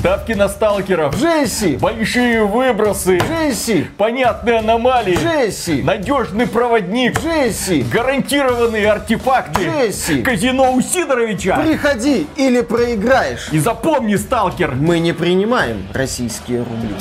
Ставки на сталкеров. Джесси! Большие выбросы. Джесси! Понятные аномалии. Джесси! Надежный проводник. Джесси! Гарантированные артефакты. Джесси! Казино у Сидоровича. Приходи или проиграешь. И запомни, сталкер, Мы не принимаем российские рубли.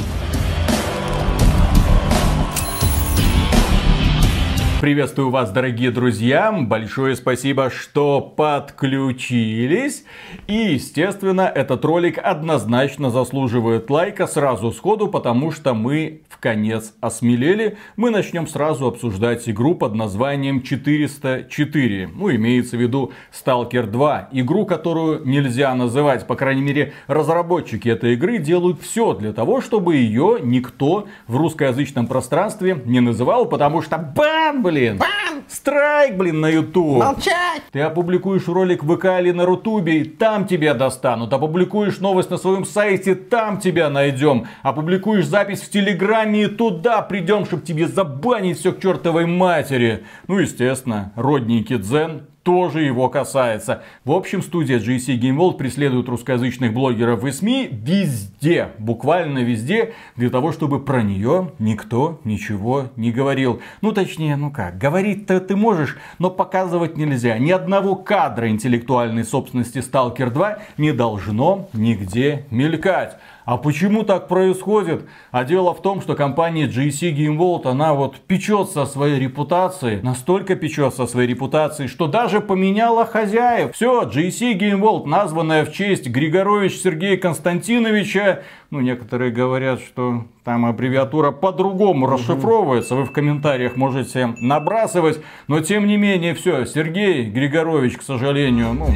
Приветствую вас, дорогие друзья. Большое спасибо, что подключились. И, естественно, этот ролик однозначно заслуживает лайка сразу сходу, потому что мы в конец осмелели. Мы начнем сразу обсуждать игру под названием 404. Ну, имеется в виду Stalker 2. Игру, которую нельзя называть, по крайней мере, разработчики этой игры делают все для того, чтобы ее никто в русскоязычном пространстве не называл, потому что бан, блин! Страйк, блин, на YouTube. Молчать! Ты опубликуешь ролик в ВК или на Рутубе, там тебя достанут. Опубликуешь новость на своем сайте, там тебя найдем. Опубликуешь запись в Телеграме, и туда придем, чтобы тебе забанить все к чертовой матери. Ну, естественно, родненький Дзен тоже его касается. В общем, студия GC Game World преследует русскоязычных блогеров и СМИ везде, буквально везде, для того, чтобы про нее никто ничего не говорил. Ну, точнее, ну как, говорить-то ты можешь, но показывать нельзя. Ни одного кадра интеллектуальной собственности Stalker 2 не должно нигде мелькать. А почему так происходит? А дело в том, что компания GC Game World, она вот печется о своей репутации, настолько печется о своей репутации, что даже поменяла хозяев. Все, GC Game World, названная в честь Григорович Сергея Константиновича, ну, некоторые говорят, что там аббревиатура по-другому расшифровывается. Вы в комментариях можете набрасывать. Но тем не менее, все, Сергей Григорович, к сожалению, ну,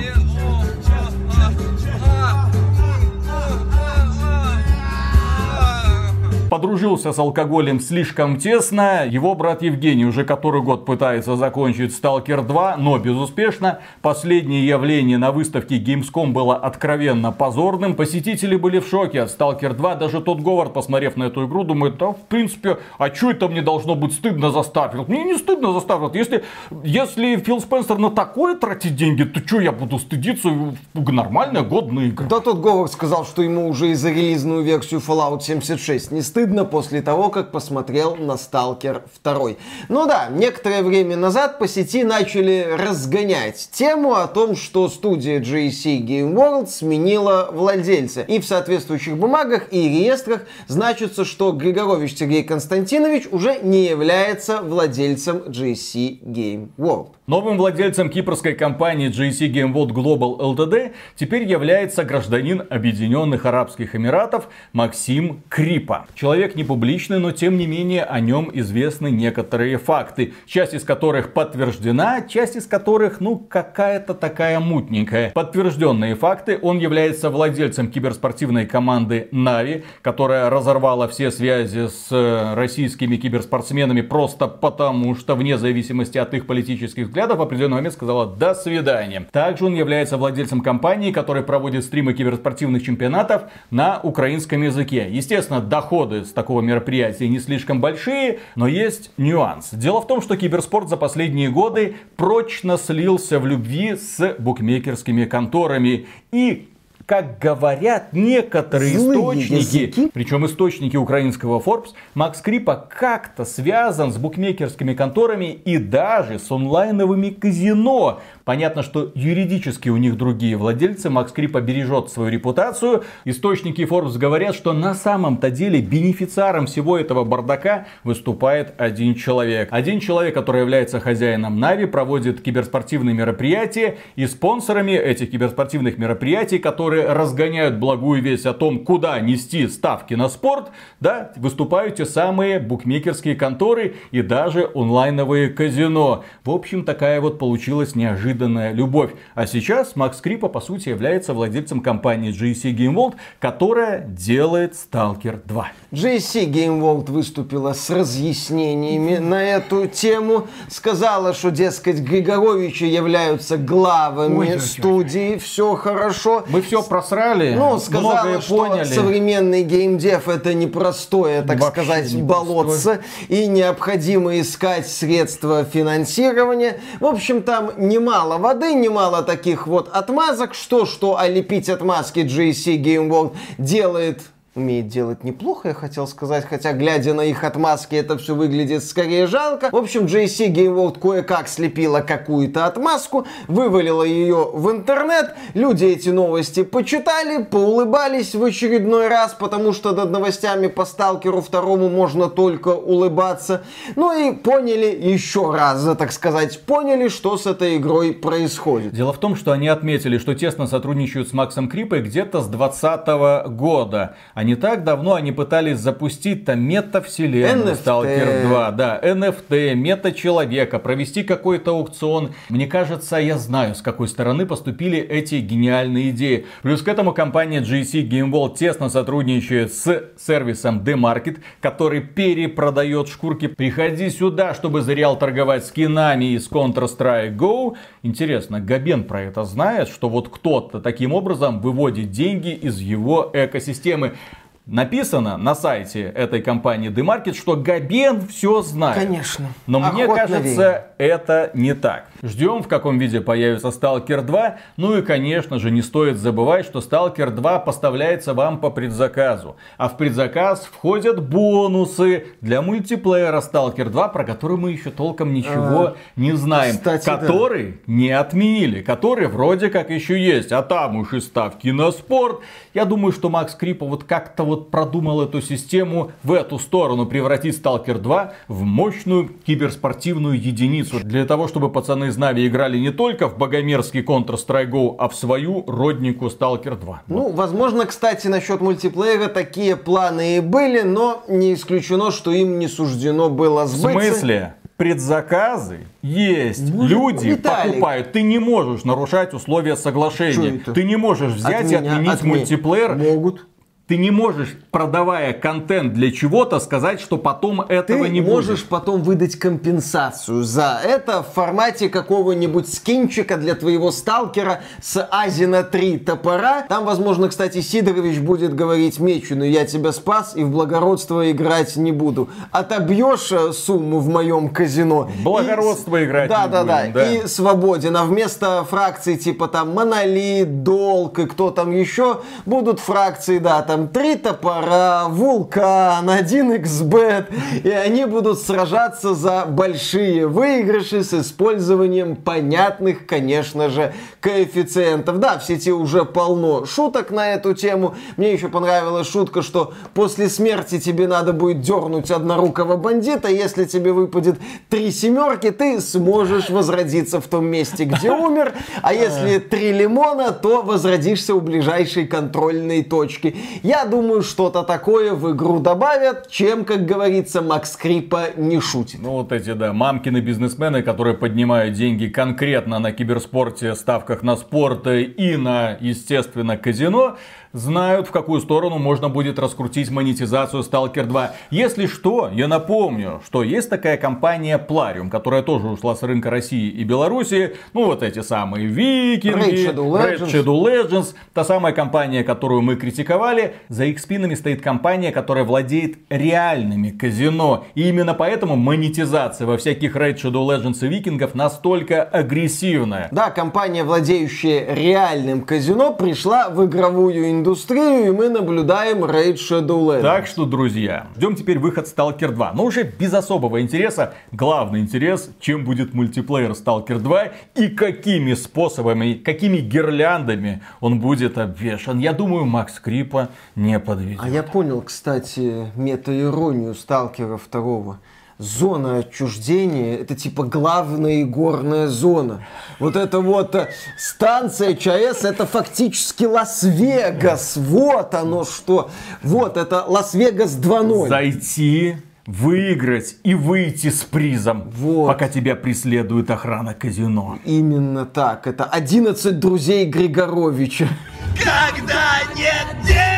подружился с алкоголем слишком тесно. Его брат Евгений уже который год пытается закончить Stalker 2, но безуспешно. Последнее явление на выставке Gamescom было откровенно позорным. Посетители были в шоке от Stalker 2. Даже тот Говард, посмотрев на эту игру, думает, да, в принципе, а что это мне должно быть стыдно за Starfield? Мне не стыдно за Starfield. Если, если Фил Спенсер на такое тратит деньги, то что я буду стыдиться? Нормальная, годная игра. Да тот Говард сказал, что ему уже и за релизную версию Fallout 76 не стыдно после того, как посмотрел на Stalker 2. Ну да, некоторое время назад по сети начали разгонять тему о том, что студия GSC Game World сменила владельца. И в соответствующих бумагах и реестрах значится, что Григорович Сергей Константинович уже не является владельцем GSC Game World. Новым владельцем кипрской компании GC Game World Global Ltd теперь является гражданин Объединенных Арабских Эмиратов Максим Крипа. Человек не публичный, но тем не менее о нем известны некоторые факты, часть из которых подтверждена, часть из которых, ну, какая-то такая мутненькая. Подтвержденные факты, он является владельцем киберспортивной команды Нави, которая разорвала все связи с э, российскими киберспортсменами просто потому, что вне зависимости от их политических взглядов в определенный момент сказала «до свидания». Также он является владельцем компании, которая проводит стримы киберспортивных чемпионатов на украинском языке. Естественно, доходы с такого мероприятия не слишком большие, но есть нюанс. Дело в том, что киберспорт за последние годы прочно слился в любви с букмекерскими конторами. И как говорят некоторые Злые источники, языки. причем источники украинского Forbes, Макс Крипа как-то связан с букмекерскими конторами и даже с онлайновыми казино. Понятно, что юридически у них другие владельцы, Макс Крипа бережет свою репутацию. Источники Forbes говорят, что на самом-то деле бенефициаром всего этого бардака выступает один человек. Один человек, который является хозяином Нави, проводит киберспортивные мероприятия и спонсорами этих киберспортивных мероприятий, которые разгоняют благую весть о том, куда нести ставки на спорт, да, выступают те самые букмекерские конторы и даже онлайновые казино. В общем, такая вот получилась неожиданная любовь. А сейчас Макс Крипа, по сути, является владельцем компании GC Game World, которая делает Stalker 2. GSC Game World выступила с разъяснениями на эту тему. Сказала, что, дескать, Григоровичи являются главами Ой, ой, ой. студии. Все хорошо. Мы все просрали, ну, сказала, многое что поняли. современный геймдев это непростое, так Вообще сказать, непростое. болотце, и необходимо искать средства финансирования. В общем, там немало воды, немало таких вот отмазок. Что, что, а лепить отмазки GSC Game World делает умеет делать неплохо, я хотел сказать, хотя глядя на их отмазки, это все выглядит скорее жалко. В общем, JC Game World кое-как слепила какую-то отмазку, вывалила ее в интернет, люди эти новости почитали, поулыбались в очередной раз, потому что над новостями по Сталкеру второму можно только улыбаться. Ну и поняли еще раз, так сказать, поняли, что с этой игрой происходит. Дело в том, что они отметили, что тесно сотрудничают с Максом Крипой где-то с 2020 года. А не так давно они пытались запустить там метавселенную NFT. Stalker 2, да, NFT, мета-человека, провести какой-то аукцион. Мне кажется, я знаю, с какой стороны поступили эти гениальные идеи. Плюс к этому компания GC Game World тесно сотрудничает с сервисом D-Market, который перепродает шкурки. Приходи сюда, чтобы зря торговать скинами из Counter-Strike Go. Интересно, Габен про это знает, что вот кто-то таким образом выводит деньги из его экосистемы. Написано на сайте этой компании D-Market, что Габен все знает. Конечно. Но мне кажется, это не так. Ждем, в каком виде появится Stalker 2. Ну и, конечно же, не стоит забывать, что Stalker 2 поставляется вам по предзаказу. А в предзаказ входят бонусы для мультиплеера Stalker 2, про который мы еще толком ничего не знаем. кстати, да. который не отменили, который вроде как еще есть. А там уж и ставки на спорт. Я думаю, что Макс Крипа вот как-то вот продумал эту систему в эту сторону, превратить Stalker 2 в мощную киберспортивную единицу. Для того, чтобы пацаны из Нави играли не только в богомерзкий Counter-Strike Go, а в свою роднику Stalker 2. Ну, возможно, кстати, насчет мультиплеера такие планы и были, но не исключено, что им не суждено было В сбыться. смысле? Предзаказы есть. Боже, Люди Виталик. покупают. Ты не можешь нарушать условия соглашения. Ты не можешь взять От и отменить от мультиплеер. Могут. Ты не можешь, продавая контент для чего-то, сказать, что потом Ты этого не можешь будет. потом выдать компенсацию за это в формате какого-нибудь скинчика для твоего сталкера с Азина 3 топора. Там, возможно, кстати, Сидорович будет говорить Мечину, я тебя спас и в благородство играть не буду. Отобьешь э, сумму в моем казино. Благородство и- играть да, не да, да, будем, да. И свободен. А вместо фракций типа там Монолит, Долг и кто там еще, будут фракции, да, там три топора, Вулкан, 1xbet, и они будут сражаться за большие выигрыши с использованием понятных, конечно же, коэффициентов. Да, в сети уже полно шуток на эту тему. Мне еще понравилась шутка, что после смерти тебе надо будет дернуть однорукого бандита, если тебе выпадет три семерки, ты сможешь возродиться в том месте, где умер, а если три лимона, то возродишься у ближайшей контрольной точки. Я думаю, что-то такое в игру добавят, чем, как говорится, Макс Крипа не шутит. Ну вот эти, да, мамкины бизнесмены, которые поднимают деньги конкретно на киберспорте, ставках на спорт и на, естественно, казино, знают, в какую сторону можно будет раскрутить монетизацию Stalker 2. Если что, я напомню, что есть такая компания Plarium, которая тоже ушла с рынка России и Беларуси. Ну вот эти самые викинги, Raid Shadow Legends. Raid Shadow Legends, та самая компания, которую мы критиковали. За их спинами стоит компания, которая владеет реальными казино. И именно поэтому монетизация во всяких Raid Shadow Legends и викингов настолько агрессивная. Да, компания, владеющая реальным казино, пришла в игровую индустрию, и мы наблюдаем Raid Shadow Legends. Так что, друзья, ждем теперь выход Stalker 2. Но уже без особого интереса. Главный интерес, чем будет мультиплеер Stalker 2 и какими способами, какими гирляндами он будет обвешан. Я думаю, Макс Крипа не подведет. А я понял, кстати, мета-иронию Сталкера второго. Зона отчуждения это типа главная игорная зона. Вот это вот э, станция ЧАЭС это фактически Лас-Вегас. Вот оно что. Вот это Лас-Вегас 2.0. Зайти, выиграть и выйти с призом, Вот. пока тебя преследует охрана казино. Именно так. Это 11 друзей Григоровича. Когда нет денег,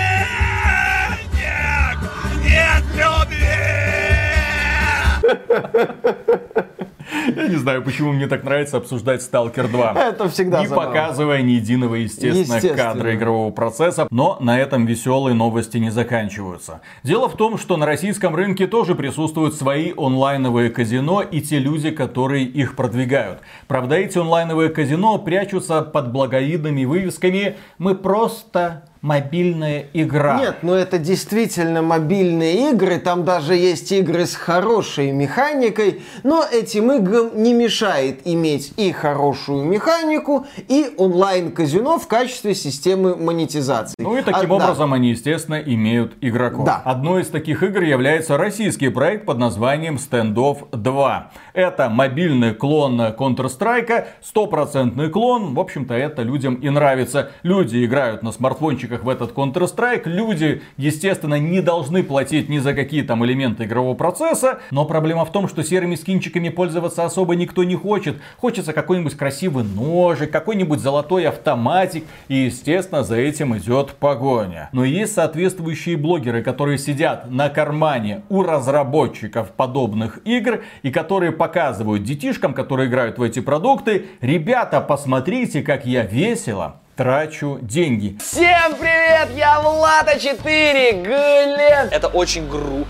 Я не знаю, почему мне так нравится обсуждать Stalker 2. Это всегда Не забавно. показывая ни единого, естественно, Естественно. кадра игрового процесса. Но на этом веселые новости не заканчиваются. Дело в том, что на российском рынке тоже присутствуют свои онлайновые казино и те люди, которые их продвигают. Правда, эти онлайновые казино прячутся под благовидными вывесками «Мы просто мобильная игра». Нет, ну это действительно мобильные игры, там даже есть игры с хорошей механикой, но этим играм не мешает иметь и хорошую механику, и онлайн-казино в качестве системы монетизации. Ну и таким А, да. образом они, естественно, имеют игроков. Да. Одной из таких игр является российский проект под названием Standoff 2. Это мобильный клон Counter-Strike, стопроцентный клон. В общем-то, это людям и нравится. Люди играют на смартфончиках в этот Counter-Strike. Люди, естественно, не должны платить ни за какие там элементы игрового процесса. Но проблема в том, что серыми скинчиками пользоваться особо никто не хочет. Хочется какой-нибудь красивый ножик, какой-нибудь золотой автоматик. И, естественно, за этим идет погоня. Но есть соответствующие блогеры, которые сидят на кармане у разработчиков подобных игр и которые показывают детишкам, которые играют в эти продукты, ребята, посмотрите, как я весело трачу деньги. Всем привет, я Влада 4, Глен. Это очень грустно.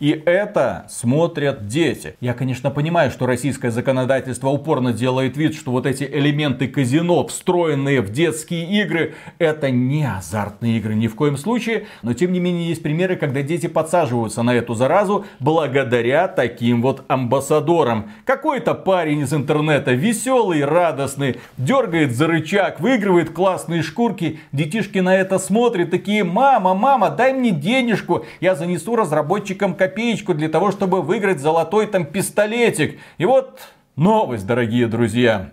И это смотрят дети. Я, конечно, понимаю, что российское законодательство упорно делает вид, что вот эти элементы казино, встроенные в детские игры, это не азартные игры ни в коем случае. Но, тем не менее, есть примеры, когда дети подсаживаются на эту заразу благодаря таким вот амбассадорам. Какой-то парень из интернета, веселый, радостный, дергает за рычаг, выигрывает классные шкурки. Детишки на это смотрят, такие, мама, мама, дай мне денежку, я занесу разработчикам копеечку для того, чтобы выиграть золотой там пистолетик. И вот новость, дорогие друзья.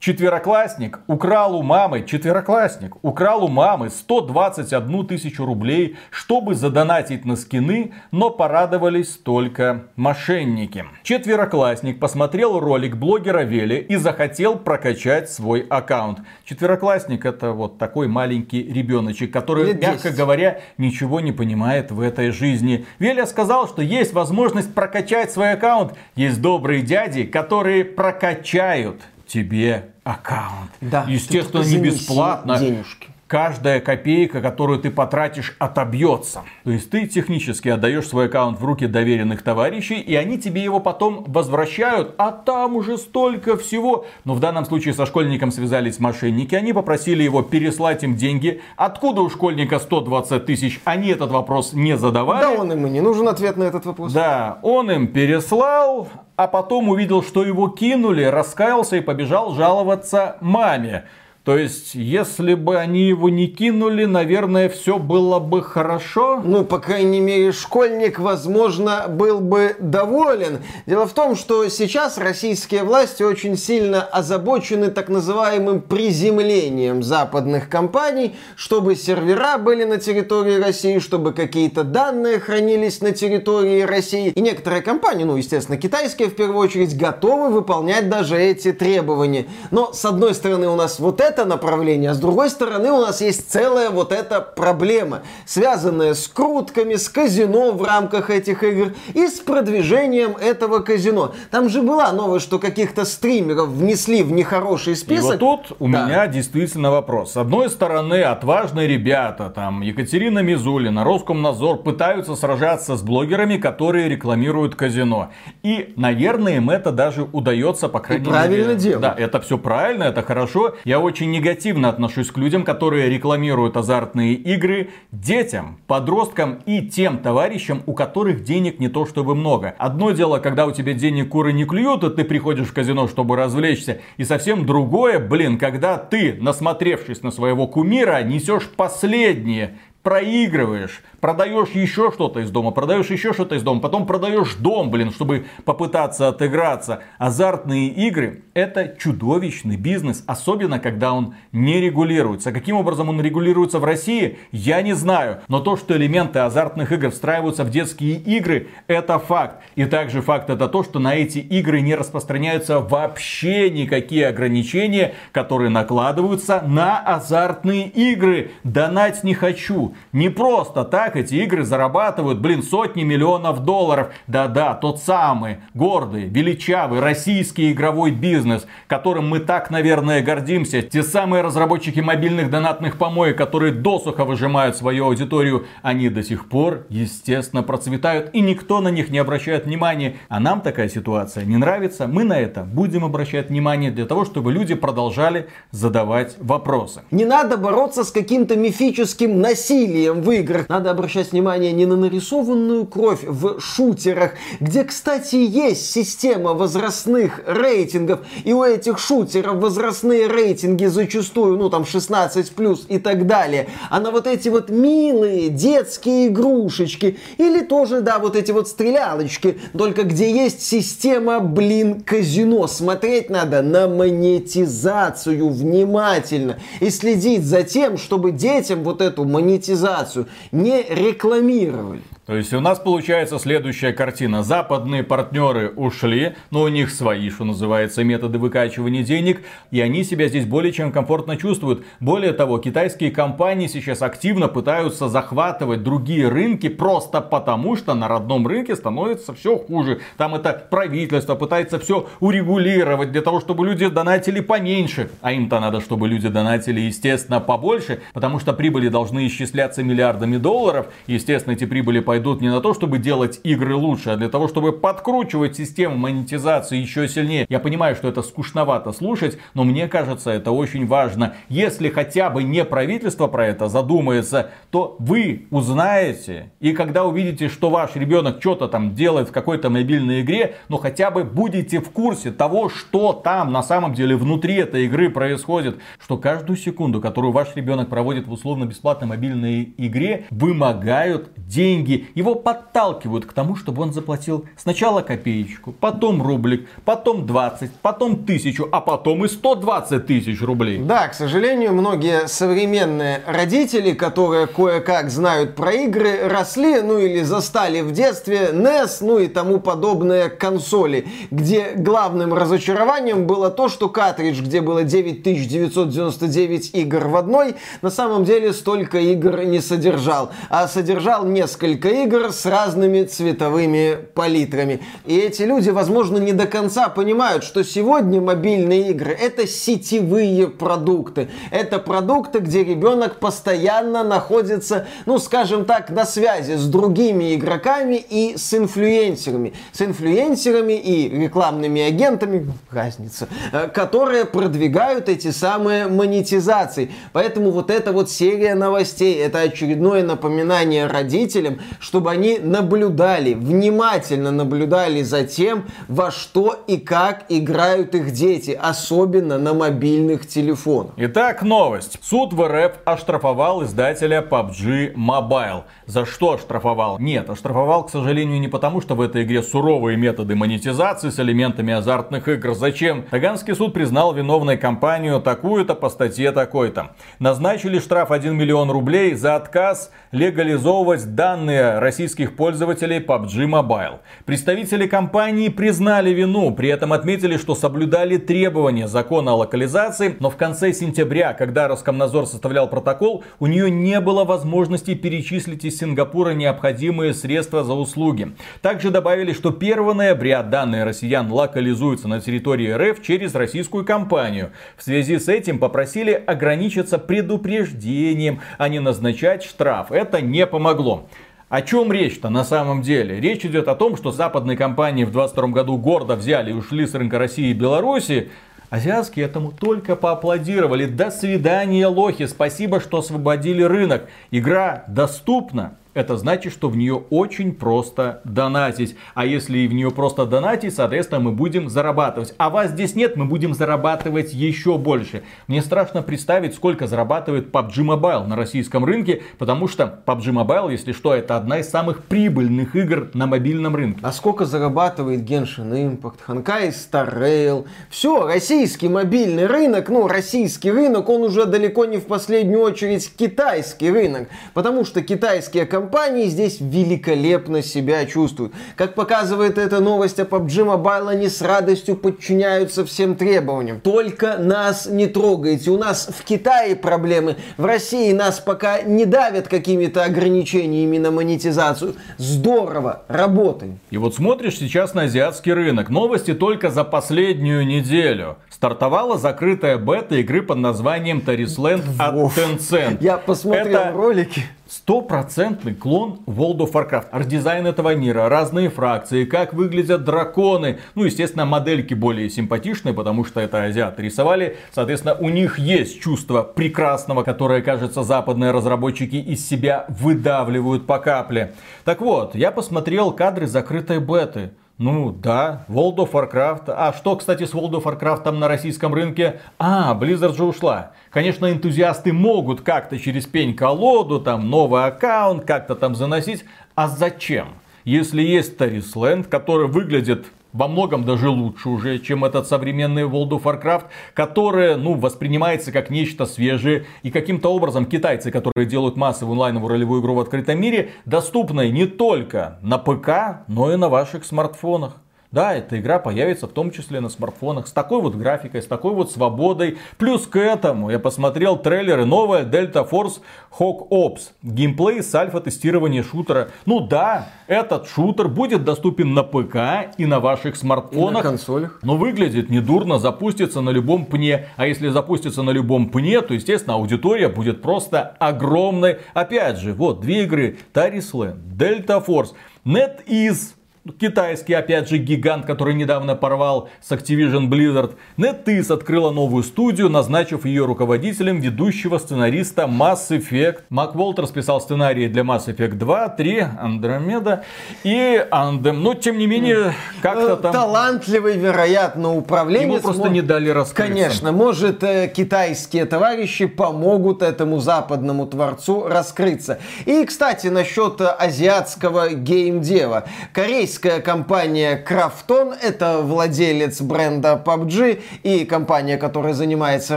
Четвероклассник украл у мамы, четвероклассник украл у мамы 121 тысячу рублей, чтобы задонатить на скины, но порадовались только мошенники. Четвероклассник посмотрел ролик блогера Вели и захотел прокачать свой аккаунт. Четвероклассник это вот такой маленький ребеночек, который, Лет 10. мягко говоря, ничего не понимает в этой жизни. Веля сказал, что есть возможность прокачать свой аккаунт. Есть добрые дяди, которые прокачают тебе аккаунт. Да, Естественно, не бесплатно. денежки. Каждая копейка, которую ты потратишь, отобьется. То есть ты технически отдаешь свой аккаунт в руки доверенных товарищей, и они тебе его потом возвращают, а там уже столько всего. Но в данном случае со школьником связались мошенники, они попросили его переслать им деньги. Откуда у школьника 120 тысяч? Они этот вопрос не задавали. Да он им и не нужен ответ на этот вопрос. Да, он им переслал, а потом увидел, что его кинули, раскаялся и побежал жаловаться маме. То есть, если бы они его не кинули, наверное, все было бы хорошо. Ну, по крайней мере, школьник, возможно, был бы доволен. Дело в том, что сейчас российские власти очень сильно озабочены так называемым приземлением западных компаний, чтобы сервера были на территории России, чтобы какие-то данные хранились на территории России. И некоторые компании, ну, естественно, китайские в первую очередь, готовы выполнять даже эти требования. Но, с одной стороны, у нас вот это направление, а с другой стороны, у нас есть целая вот эта проблема, связанная с крутками, с казино в рамках этих игр и с продвижением этого казино. Там же была новость, что каких-то стримеров внесли в нехороший И список. вот тут у Да. меня действительно вопрос. С одной стороны, отважные ребята, там, Екатерина Мизулина, Роскомнадзор пытаются сражаться с блогерами, которые рекламируют казино. И, наверное, им это даже удается, по крайней правильно мере. делают. Да, это все правильно, это хорошо. Я очень негативно отношусь к людям, которые рекламируют азартные игры детям, подросткам и тем товарищам, у которых денег не то чтобы много. Одно дело, когда у тебя денег куры не клюют, и ты приходишь в казино, чтобы развлечься. И совсем другое, блин, когда ты, насмотревшись на своего кумира, несешь последнее проигрываешь, продаешь еще что-то из дома, продаешь еще что-то из дома, потом продаешь дом, блин, чтобы попытаться отыграться. Азартные игры это чудовищный бизнес, особенно когда он не регулируется. Каким образом он регулируется в России, я не знаю. Но то, что элементы азартных игр встраиваются в детские игры, это факт. И также факт это то, что на эти игры не распространяются вообще никакие ограничения, которые накладываются на азартные игры. Донать не хочу. Не просто так эти игры зарабатывают, блин, сотни миллионов долларов. Да-да, тот самый гордый, величавый российский игровой бизнес, которым мы так, наверное, гордимся. Те самые разработчики мобильных донатных помоек, которые досуха выжимают свою аудиторию, они до сих пор, естественно, процветают. И никто на них не обращает внимания. А нам такая ситуация не нравится. Мы на это будем обращать внимание для того, чтобы люди продолжали задавать вопросы. Не надо бороться с каким-то мифическим насилием в играх. Надо обращать внимание не на нарисованную кровь в шутерах, где, кстати, есть система возрастных рейтингов. И у этих шутеров возрастные рейтинги зачастую, ну там 16 плюс и так далее. А на вот эти вот милые детские игрушечки. Или тоже, да, вот эти вот стрелялочки. Только где есть система, блин, казино. Смотреть надо на монетизацию внимательно. И следить за тем, чтобы детям вот эту монетизацию не рекламировали. То есть у нас получается следующая картина. Западные партнеры ушли, но у них свои, что называется, методы выкачивания денег, и они себя здесь более чем комфортно чувствуют. Более того, китайские компании сейчас активно пытаются захватывать другие рынки просто потому, что на родном рынке становится все хуже. Там это правительство пытается все урегулировать для того, чтобы люди донатили поменьше. А им-то надо, чтобы люди донатили, естественно, побольше, потому что прибыли должны исчисляться миллиардами долларов. Естественно, эти прибыли по пойдут не на то, чтобы делать игры лучше, а для того, чтобы подкручивать систему монетизации еще сильнее. Я понимаю, что это скучновато слушать, но мне кажется, это очень важно. Если хотя бы не правительство про это задумается, то вы узнаете, и когда увидите, что ваш ребенок что-то там делает в какой-то мобильной игре, но хотя бы будете в курсе того, что там на самом деле внутри этой игры происходит, что каждую секунду, которую ваш ребенок проводит в условно-бесплатной мобильной игре, вымогают деньги его подталкивают к тому, чтобы он заплатил сначала копеечку, потом рублик, потом 20, потом тысячу, а потом и 120 тысяч рублей. Да, к сожалению, многие современные родители, которые кое-как знают про игры, росли, ну или застали в детстве NES, ну и тому подобные консоли, где главным разочарованием было то, что картридж, где было 9999 игр в одной, на самом деле столько игр не содержал, а содержал несколько игр с разными цветовыми палитрами. И эти люди, возможно, не до конца понимают, что сегодня мобильные игры это сетевые продукты. Это продукты, где ребенок постоянно находится, ну, скажем так, на связи с другими игроками и с инфлюенсерами. С инфлюенсерами и рекламными агентами, разница, э, которые продвигают эти самые монетизации. Поэтому вот эта вот серия новостей, это очередное напоминание родителям, чтобы они наблюдали, внимательно наблюдали за тем, во что и как играют их дети, особенно на мобильных телефонах. Итак, новость. Суд в РФ оштрафовал издателя PUBG Mobile. За что оштрафовал? Нет, оштрафовал, к сожалению, не потому, что в этой игре суровые методы монетизации с элементами азартных игр. Зачем? Таганский суд признал виновной компанию такую-то по статье такой-то. Назначили штраф 1 миллион рублей за отказ легализовывать данные российских пользователей PUBG Mobile. Представители компании признали вину, при этом отметили, что соблюдали требования закона о локализации, но в конце сентября, когда Роскомнадзор составлял протокол, у нее не было возможности перечислить из Сингапура необходимые средства за услуги. Также добавили, что 1 ноября данные россиян локализуются на территории РФ через российскую компанию. В связи с этим попросили ограничиться предупреждением, а не назначать штраф. Это не помогло. О чем речь-то на самом деле? Речь идет о том, что западные компании в 2022 году гордо взяли и ушли с рынка России и Беларуси. Азиатские этому только поаплодировали. До свидания, лохи. Спасибо, что освободили рынок. Игра доступна это значит, что в нее очень просто донатить. А если в нее просто донатить, соответственно, мы будем зарабатывать. А вас здесь нет, мы будем зарабатывать еще больше. Мне страшно представить, сколько зарабатывает PUBG Mobile на российском рынке, потому что PUBG Mobile, если что, это одна из самых прибыльных игр на мобильном рынке. А сколько зарабатывает Genshin Impact, Honkai Star Rail? Все, российский мобильный рынок, ну, российский рынок, он уже далеко не в последнюю очередь китайский рынок. Потому что китайские компании компании здесь великолепно себя чувствуют. Как показывает эта новость о PUBG Mobile, они с радостью подчиняются всем требованиям. Только нас не трогайте. У нас в Китае проблемы, в России нас пока не давят какими-то ограничениями на монетизацию. Здорово, работаем. И вот смотришь сейчас на азиатский рынок. Новости только за последнюю неделю. Стартовала закрытая бета игры под названием Tarisland от Tencent. Я посмотрел Это ролики. Стопроцентный клон World of Warcraft. Арт-дизайн этого мира, разные фракции, как выглядят драконы. Ну, естественно, модельки более симпатичные, потому что это азиаты рисовали. Соответственно, у них есть чувство прекрасного, которое, кажется, западные разработчики из себя выдавливают по капле. Так вот, я посмотрел кадры закрытой беты. Ну да, World of Warcraft. А что, кстати, с World of Warcraft там на российском рынке? А, Blizzard же ушла. Конечно, энтузиасты могут как-то через пень-колоду, там, новый аккаунт, как-то там заносить. А зачем? Если есть Тарисленд, который выглядит во многом даже лучше уже, чем этот современный World of Warcraft, который, ну, воспринимается как нечто свежее. И каким-то образом китайцы, которые делают массовую онлайновую ролевую игру в открытом мире, доступны не только на ПК, но и на ваших смартфонах. Да, эта игра появится в том числе на смартфонах с такой вот графикой, с такой вот свободой. Плюс к этому я посмотрел трейлеры новая Delta Force Hawk Ops. Геймплей с альфа-тестирования шутера. Ну да, этот шутер будет доступен на ПК и на ваших смартфонах. И на консолях. Но выглядит недурно, запустится на любом пне. А если запустится на любом пне, то, естественно, аудитория будет просто огромной. Опять же, вот две игры. Taris Land, Delta Force. NetEase Китайский, опять же, гигант, который недавно порвал с Activision Blizzard. NetEase открыла новую студию, назначив ее руководителем ведущего сценариста Mass Effect. Мак Уолтерс писал сценарии для Mass Effect 2, 3, Andromeda и Anthem. Но, тем не менее, как-то там... Талантливый, вероятно, управленец. Ему просто не дали раскрыться. Конечно, может, э, китайские товарищи помогут этому западному творцу раскрыться. И, кстати, насчет азиатского геймдева. Корейский Российская компания Krafton, это владелец бренда PUBG и компания, которая занимается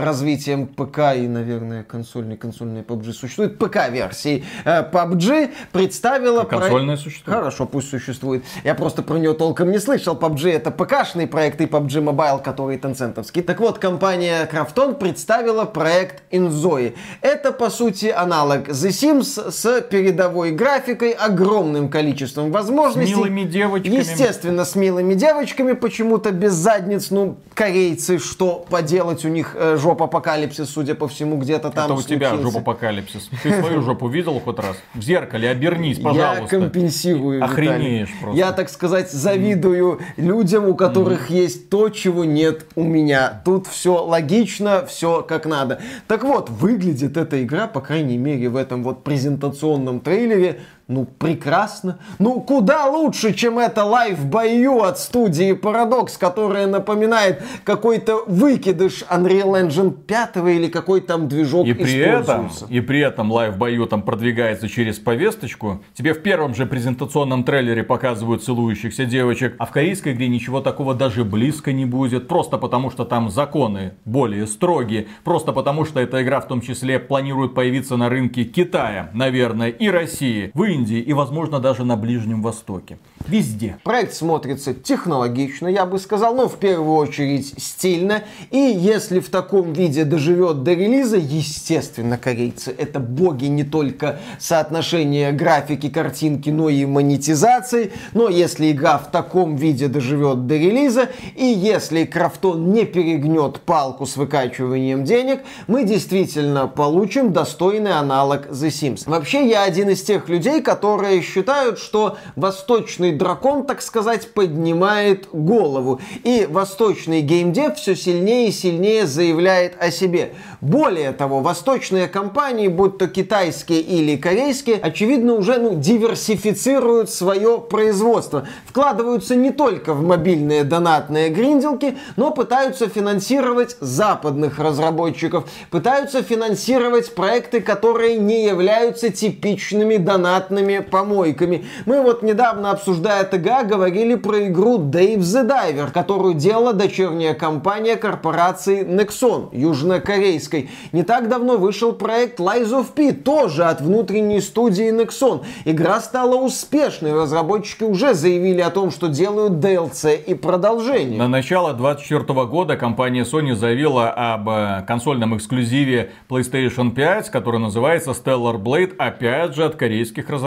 развитием ПК и, наверное, консольной, консольной PUBG существует, ПК-версии PUBG, представила... Консольная про... существует. Хорошо, пусть существует. Я просто про нее толком не слышал. PUBG это ПК-шный проект и PUBG Mobile, который танцентовский. Так вот, компания Krafton представила проект Inzoi. Это, по сути, аналог The Sims с передовой графикой, огромным количеством возможностей. С милыми девушками девочками. Естественно, с милыми девочками, почему-то без задниц. Ну, корейцы, что поделать, у них э, жоп апокалипсис, судя по всему, где-то там Это у случился. тебя жоп апокалипсис. Ты свою жопу видел хоть раз? В зеркале обернись, пожалуйста. Я компенсирую, Охренеешь Виталий. просто. Я, так сказать, завидую людям, у которых mm. есть то, чего нет у меня. Тут все логично, все как надо. Так вот, выглядит эта игра, по крайней мере, в этом вот презентационном трейлере, ну, прекрасно. Ну, куда лучше, чем это Life by You от студии Paradox, которая напоминает какой-то выкидыш Unreal Engine 5 или какой там движок и при этом И при этом Life by You там продвигается через повесточку. Тебе в первом же презентационном трейлере показывают целующихся девочек, а в корейской игре ничего такого даже близко не будет. Просто потому, что там законы более строгие. Просто потому, что эта игра в том числе планирует появиться на рынке Китая, наверное, и России. В Индии и, возможно, даже на Ближнем Востоке. Везде. Проект смотрится технологично, я бы сказал, но в первую очередь стильно. И если в таком виде доживет до релиза, естественно, корейцы это боги не только соотношения графики, картинки, но и монетизации. Но если игра в таком виде доживет до релиза, и если Крафтон не перегнет палку с выкачиванием денег, мы действительно получим достойный аналог The Sims. Вообще, я один из тех людей, которые считают, что восточный дракон, так сказать, поднимает голову. И восточный геймдев все сильнее и сильнее заявляет о себе. Более того, восточные компании, будь то китайские или корейские, очевидно уже ну, диверсифицируют свое производство. Вкладываются не только в мобильные донатные гринделки, но пытаются финансировать западных разработчиков, пытаются финансировать проекты, которые не являются типичными донатными помойками. Мы вот недавно, обсуждая ТГА говорили про игру Dave the Diver, которую делала дочерняя компания корпорации Nexon, южнокорейской. Не так давно вышел проект Lies of P, тоже от внутренней студии Nexon. Игра стала успешной, разработчики уже заявили о том, что делают DLC и продолжение. На начало 2024 года компания Sony заявила об э, консольном эксклюзиве PlayStation 5, который называется Stellar Blade, опять же от корейских разработчиков.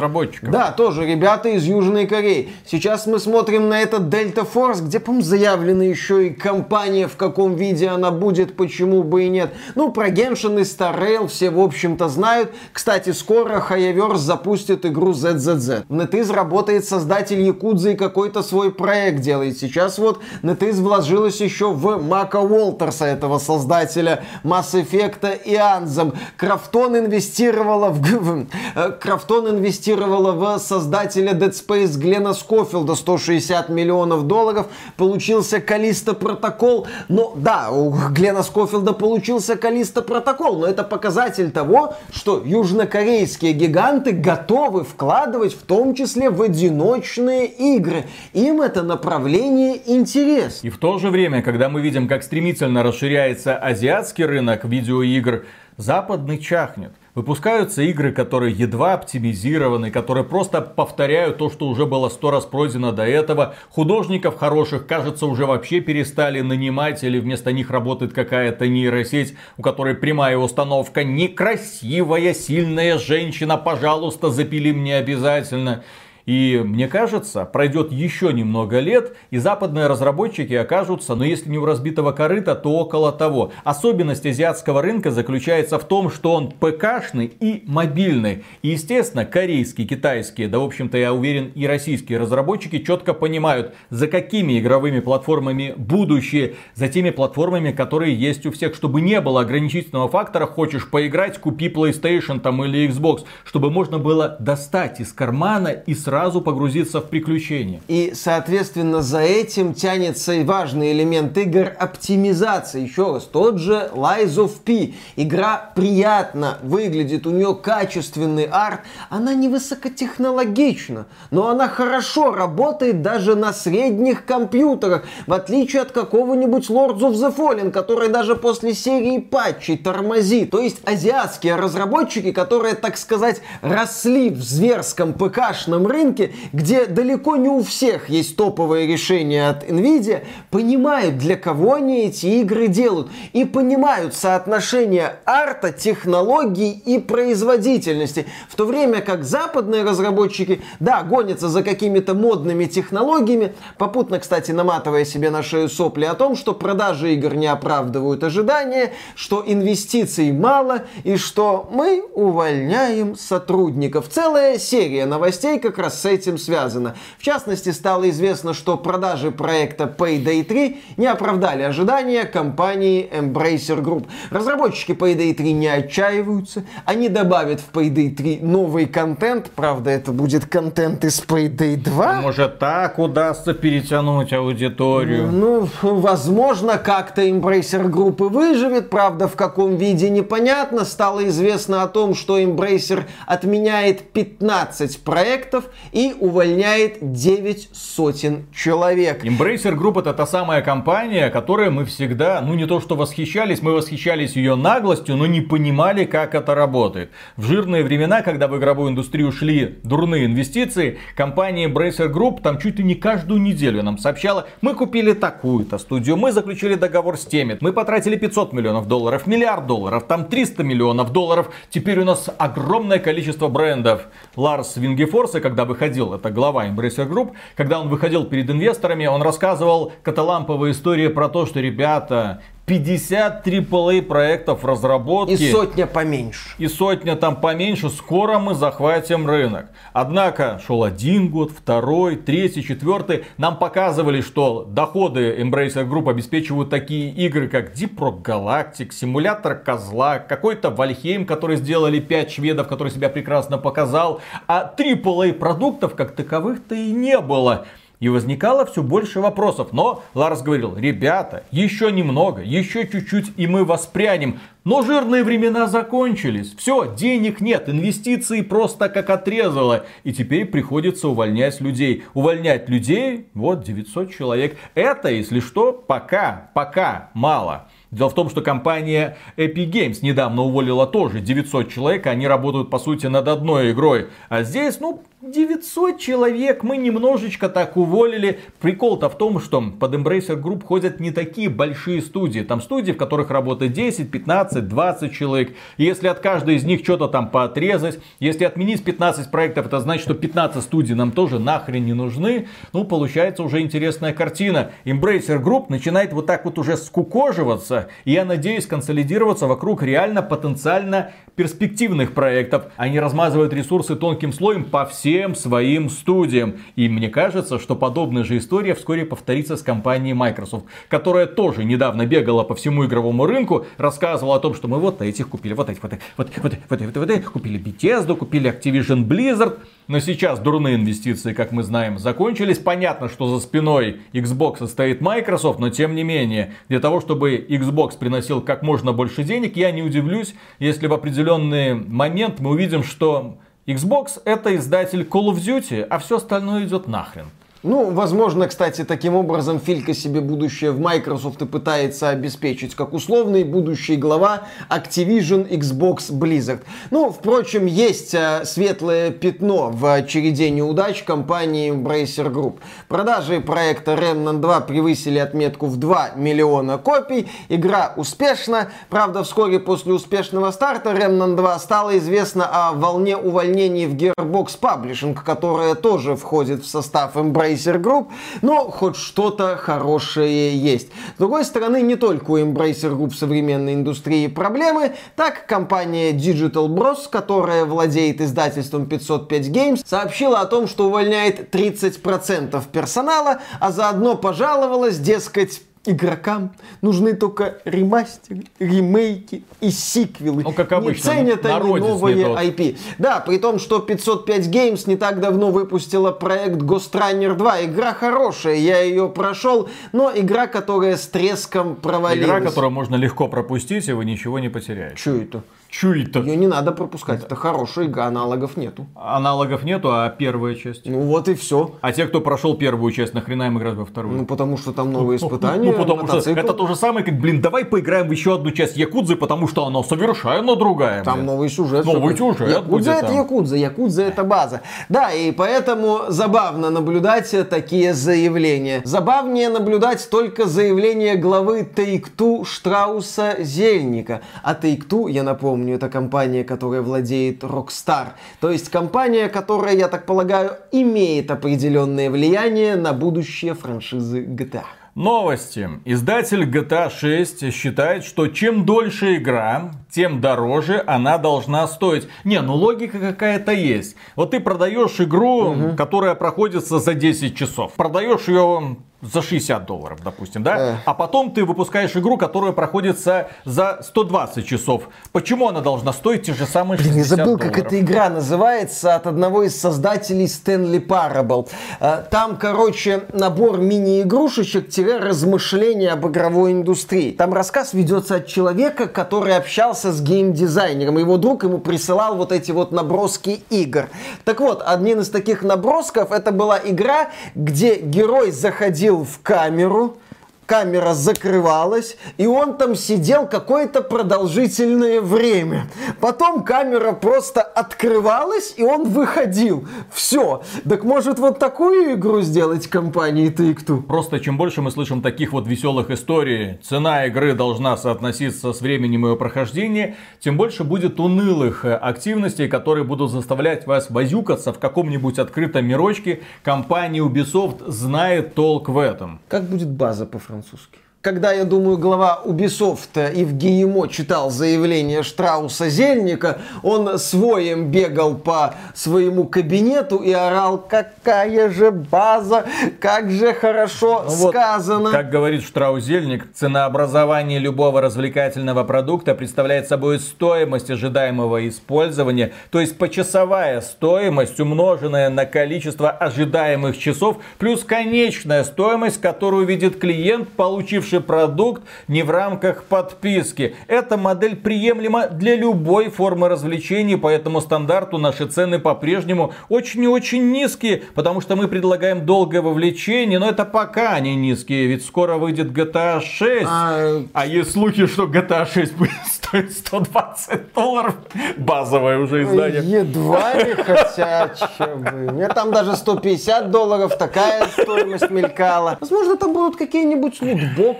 Да, тоже ребята из Южной Кореи. Сейчас мы смотрим на этот Delta Force, где, по заявлена еще и компания, в каком виде она будет, почему бы и нет. Ну, про Genshin и Star Rail все, в общем-то, знают. Кстати, скоро Hayaverse запустит игру ZZZ. NetEase работает создатель Якудзы и какой-то свой проект делает. Сейчас вот NetEase вложилась еще в Мака Уолтерса, этого создателя Mass Effect и Anthem. Крафтон инвестировала в... Э, Крафтон инвестировала в создателя Dead Space Глена Скофилда 160 миллионов долларов. Получился Калиста Протокол. Но да, у Глена Скофилда получился Калиста Протокол, но это показатель того, что южнокорейские гиганты готовы вкладывать в том числе в одиночные игры. Им это направление интересно. И в то же время, когда мы видим, как стремительно расширяется азиатский рынок видеоигр, западный чахнет. Выпускаются игры, которые едва оптимизированы, которые просто повторяют то, что уже было сто раз пройдено до этого. Художников хороших, кажется, уже вообще перестали нанимать, или вместо них работает какая-то нейросеть, у которой прямая установка. Некрасивая, сильная женщина, пожалуйста, запили мне обязательно. И мне кажется, пройдет еще немного лет, и западные разработчики окажутся, но ну, если не у разбитого корыта, то около того. Особенность азиатского рынка заключается в том, что он ПКшный и мобильный. И, естественно, корейские, китайские, да, в общем-то, я уверен, и российские разработчики четко понимают, за какими игровыми платформами будущее, за теми платформами, которые есть у всех, чтобы не было ограничительного фактора, хочешь поиграть, купи PlayStation там или Xbox, чтобы можно было достать из кармана и сразу сразу погрузиться в приключения. И, соответственно, за этим тянется и важный элемент игр оптимизация. Еще раз, тот же Lies of P. Игра приятно выглядит, у нее качественный арт, она не высокотехнологична, но она хорошо работает даже на средних компьютерах, в отличие от какого-нибудь Lords of the Fallen, который даже после серии патчей тормозит. То есть азиатские разработчики, которые, так сказать, росли в зверском ПК-шном рынке, рынке, где далеко не у всех есть топовые решения от Nvidia, понимают, для кого они эти игры делают. И понимают соотношение арта, технологий и производительности. В то время как западные разработчики, да, гонятся за какими-то модными технологиями, попутно, кстати, наматывая себе на шею сопли о том, что продажи игр не оправдывают ожидания, что инвестиций мало и что мы увольняем сотрудников. Целая серия новостей как раз с этим связано. В частности, стало известно, что продажи проекта Payday 3 не оправдали ожидания компании Embracer Group. Разработчики Payday 3 не отчаиваются, они добавят в Payday 3 новый контент, правда, это будет контент из Payday 2. Может, так удастся перетянуть аудиторию? Ну, возможно, как-то Embracer Group и выживет, правда, в каком виде непонятно. Стало известно о том, что Embracer отменяет 15 проектов и увольняет 9 сотен человек. Embracer Group это та самая компания, которой мы всегда, ну не то что восхищались, мы восхищались ее наглостью, но не понимали, как это работает. В жирные времена, когда в игровую индустрию шли дурные инвестиции, компания Embracer Group там чуть ли не каждую неделю нам сообщала, мы купили такую-то студию, мы заключили договор с теми, мы потратили 500 миллионов долларов, миллиард долларов, там 300 миллионов долларов, теперь у нас огромное количество брендов. Ларс Вингефорса, когда вы выходил, это глава Embracer Group, когда он выходил перед инвесторами, он рассказывал каталамповые истории про то, что, ребята, 50 AAA проектов в разработке. И сотня поменьше. И сотня там поменьше. Скоро мы захватим рынок. Однако шел один год, второй, третий, четвертый. Нам показывали, что доходы Embracer Group обеспечивают такие игры, как Deep Rock Galactic, Симулятор Козла, какой-то Вальхейм, который сделали 5 шведов, который себя прекрасно показал. А AAA продуктов как таковых-то и не было. И возникало все больше вопросов. Но Ларс говорил, ребята, еще немного, еще чуть-чуть, и мы воспрянем. Но жирные времена закончились. Все, денег нет, инвестиции просто как отрезало. И теперь приходится увольнять людей. Увольнять людей, вот 900 человек. Это, если что, пока, пока мало. Дело в том, что компания Epic Games недавно уволила тоже 900 человек, они работают по сути над одной игрой. А здесь, ну, 900 человек мы немножечко так уволили. Прикол-то в том, что под Embracer Group ходят не такие большие студии. Там студии, в которых работает 10, 15, 20 человек. И если от каждой из них что-то там поотрезать, если отменить 15 проектов, это значит, что 15 студий нам тоже нахрен не нужны. Ну, получается уже интересная картина. Embracer Group начинает вот так вот уже скукоживаться. И я надеюсь консолидироваться вокруг реально потенциально перспективных проектов. Они размазывают ресурсы тонким слоем по всем всем своим студиям. И мне кажется, что подобная же история вскоре повторится с компанией Microsoft, которая тоже недавно бегала по всему игровому рынку, рассказывала о том, что мы вот этих купили, вот этих, вот этих, вот, вот, вот, вот, вот, вот, купили Bethesda, купили Activision Blizzard. Но сейчас дурные инвестиции, как мы знаем, закончились. Понятно, что за спиной Xbox стоит Microsoft, но тем не менее, для того, чтобы Xbox приносил как можно больше денег, я не удивлюсь, если в определенный момент мы увидим, что Xbox это издатель Call of Duty, а все остальное идет нахрен. Ну, возможно, кстати, таким образом Филька себе будущее в Microsoft и пытается обеспечить, как условный будущий глава Activision Xbox Blizzard. Ну, впрочем, есть э, светлое пятно в череде неудач компании Embracer Group. Продажи проекта Remnant 2 превысили отметку в 2 миллиона копий. Игра успешна. Правда, вскоре после успешного старта Remnant 2 стало известно о волне увольнений в Gearbox Publishing, которая тоже входит в состав Embracer Embracer Group, но хоть что-то хорошее есть. С другой стороны, не только у Embracer Group современной индустрии проблемы, так компания Digital Bros, которая владеет издательством 505 Games, сообщила о том, что увольняет 30% персонала, а заодно пожаловалась, дескать, игрокам нужны только ремастеры, ремейки и сиквелы. Ну, как обычно, не ценят они новые IP. Да, при том, что 505 Games не так давно выпустила проект Ghost Runner 2. Игра хорошая, я ее прошел, но игра, которая с треском провалилась. Игра, которую можно легко пропустить, и вы ничего не потеряете. Что это? Чё это? Ее не надо пропускать, это хорошая игра, аналогов нету. Аналогов нету, а первая часть? Ну вот и все. А те, кто прошел первую часть, нахрена им играть во вторую? Ну потому что там новые испытания, Ну потому что это то же самое, как, блин, давай поиграем в еще одну часть Якудзы, потому что она совершенно другая. Там блин. новый сюжет. Новый сюжет Якудза будет это там. Якудза, Якудза это база. Да, и поэтому забавно наблюдать такие заявления. Забавнее наблюдать только заявление главы Take-Two Штрауса Зельника. А Take-Two, я напомню, это компания, которая владеет Rockstar. То есть компания, которая, я так полагаю, имеет определенное влияние на будущее франшизы GTA. Новости. Издатель GTA 6 считает, что чем дольше игра, тем дороже она должна стоить. Не, ну логика какая-то есть. Вот ты продаешь игру, которая проходится за 10 часов. Продаешь ее за 60 долларов, допустим, да? Э. А потом ты выпускаешь игру, которая проходится за 120 часов. Почему она должна стоить те же самые 60 Блин, я забыл, долларов? как эта игра называется от одного из создателей Stanley Parable. Э, Там, короче, набор мини-игрушечек-размышления об игровой индустрии. Там рассказ ведется от человека, который общался с геймдизайнером. Его друг ему присылал вот эти вот наброски игр. Так вот, один из таких набросков это была игра, где герой заходил в камеру, камера закрывалась, и он там сидел какое-то продолжительное время. Потом камера просто открывалась, и он выходил. Все. Так может вот такую игру сделать компании Take-Two? Просто чем больше мы слышим таких вот веселых историй, цена игры должна соотноситься с временем ее прохождения, тем больше будет унылых э, активностей, которые будут заставлять вас возюкаться в каком-нибудь открытом мирочке. Компания Ubisoft знает толк в этом. Как будет база francuski. Когда, я думаю, глава Ubisoft ГИЕМО читал заявление Штрауса Зельника, он своим бегал по своему кабинету и орал, какая же база, как же хорошо Ну вот, сказано. Как говорит Штраузельник, ценообразование любого развлекательного продукта представляет собой стоимость ожидаемого использования, то есть почасовая стоимость, умноженная на количество ожидаемых часов, плюс конечная стоимость, которую видит клиент, получивший продукт не в рамках подписки. Эта модель приемлема для любой формы развлечений, по этому стандарту наши цены по-прежнему очень и очень низкие, потому что мы предлагаем долгое вовлечение, но это пока они низкие, ведь скоро выйдет GTA 6. А, А есть слухи, что GTA 6 будет стоить 120 долларов. Базовое уже издание. Едва ли, хотя, бы. Мне там даже 150 долларов такая стоимость мелькала. Возможно, там будут какие-нибудь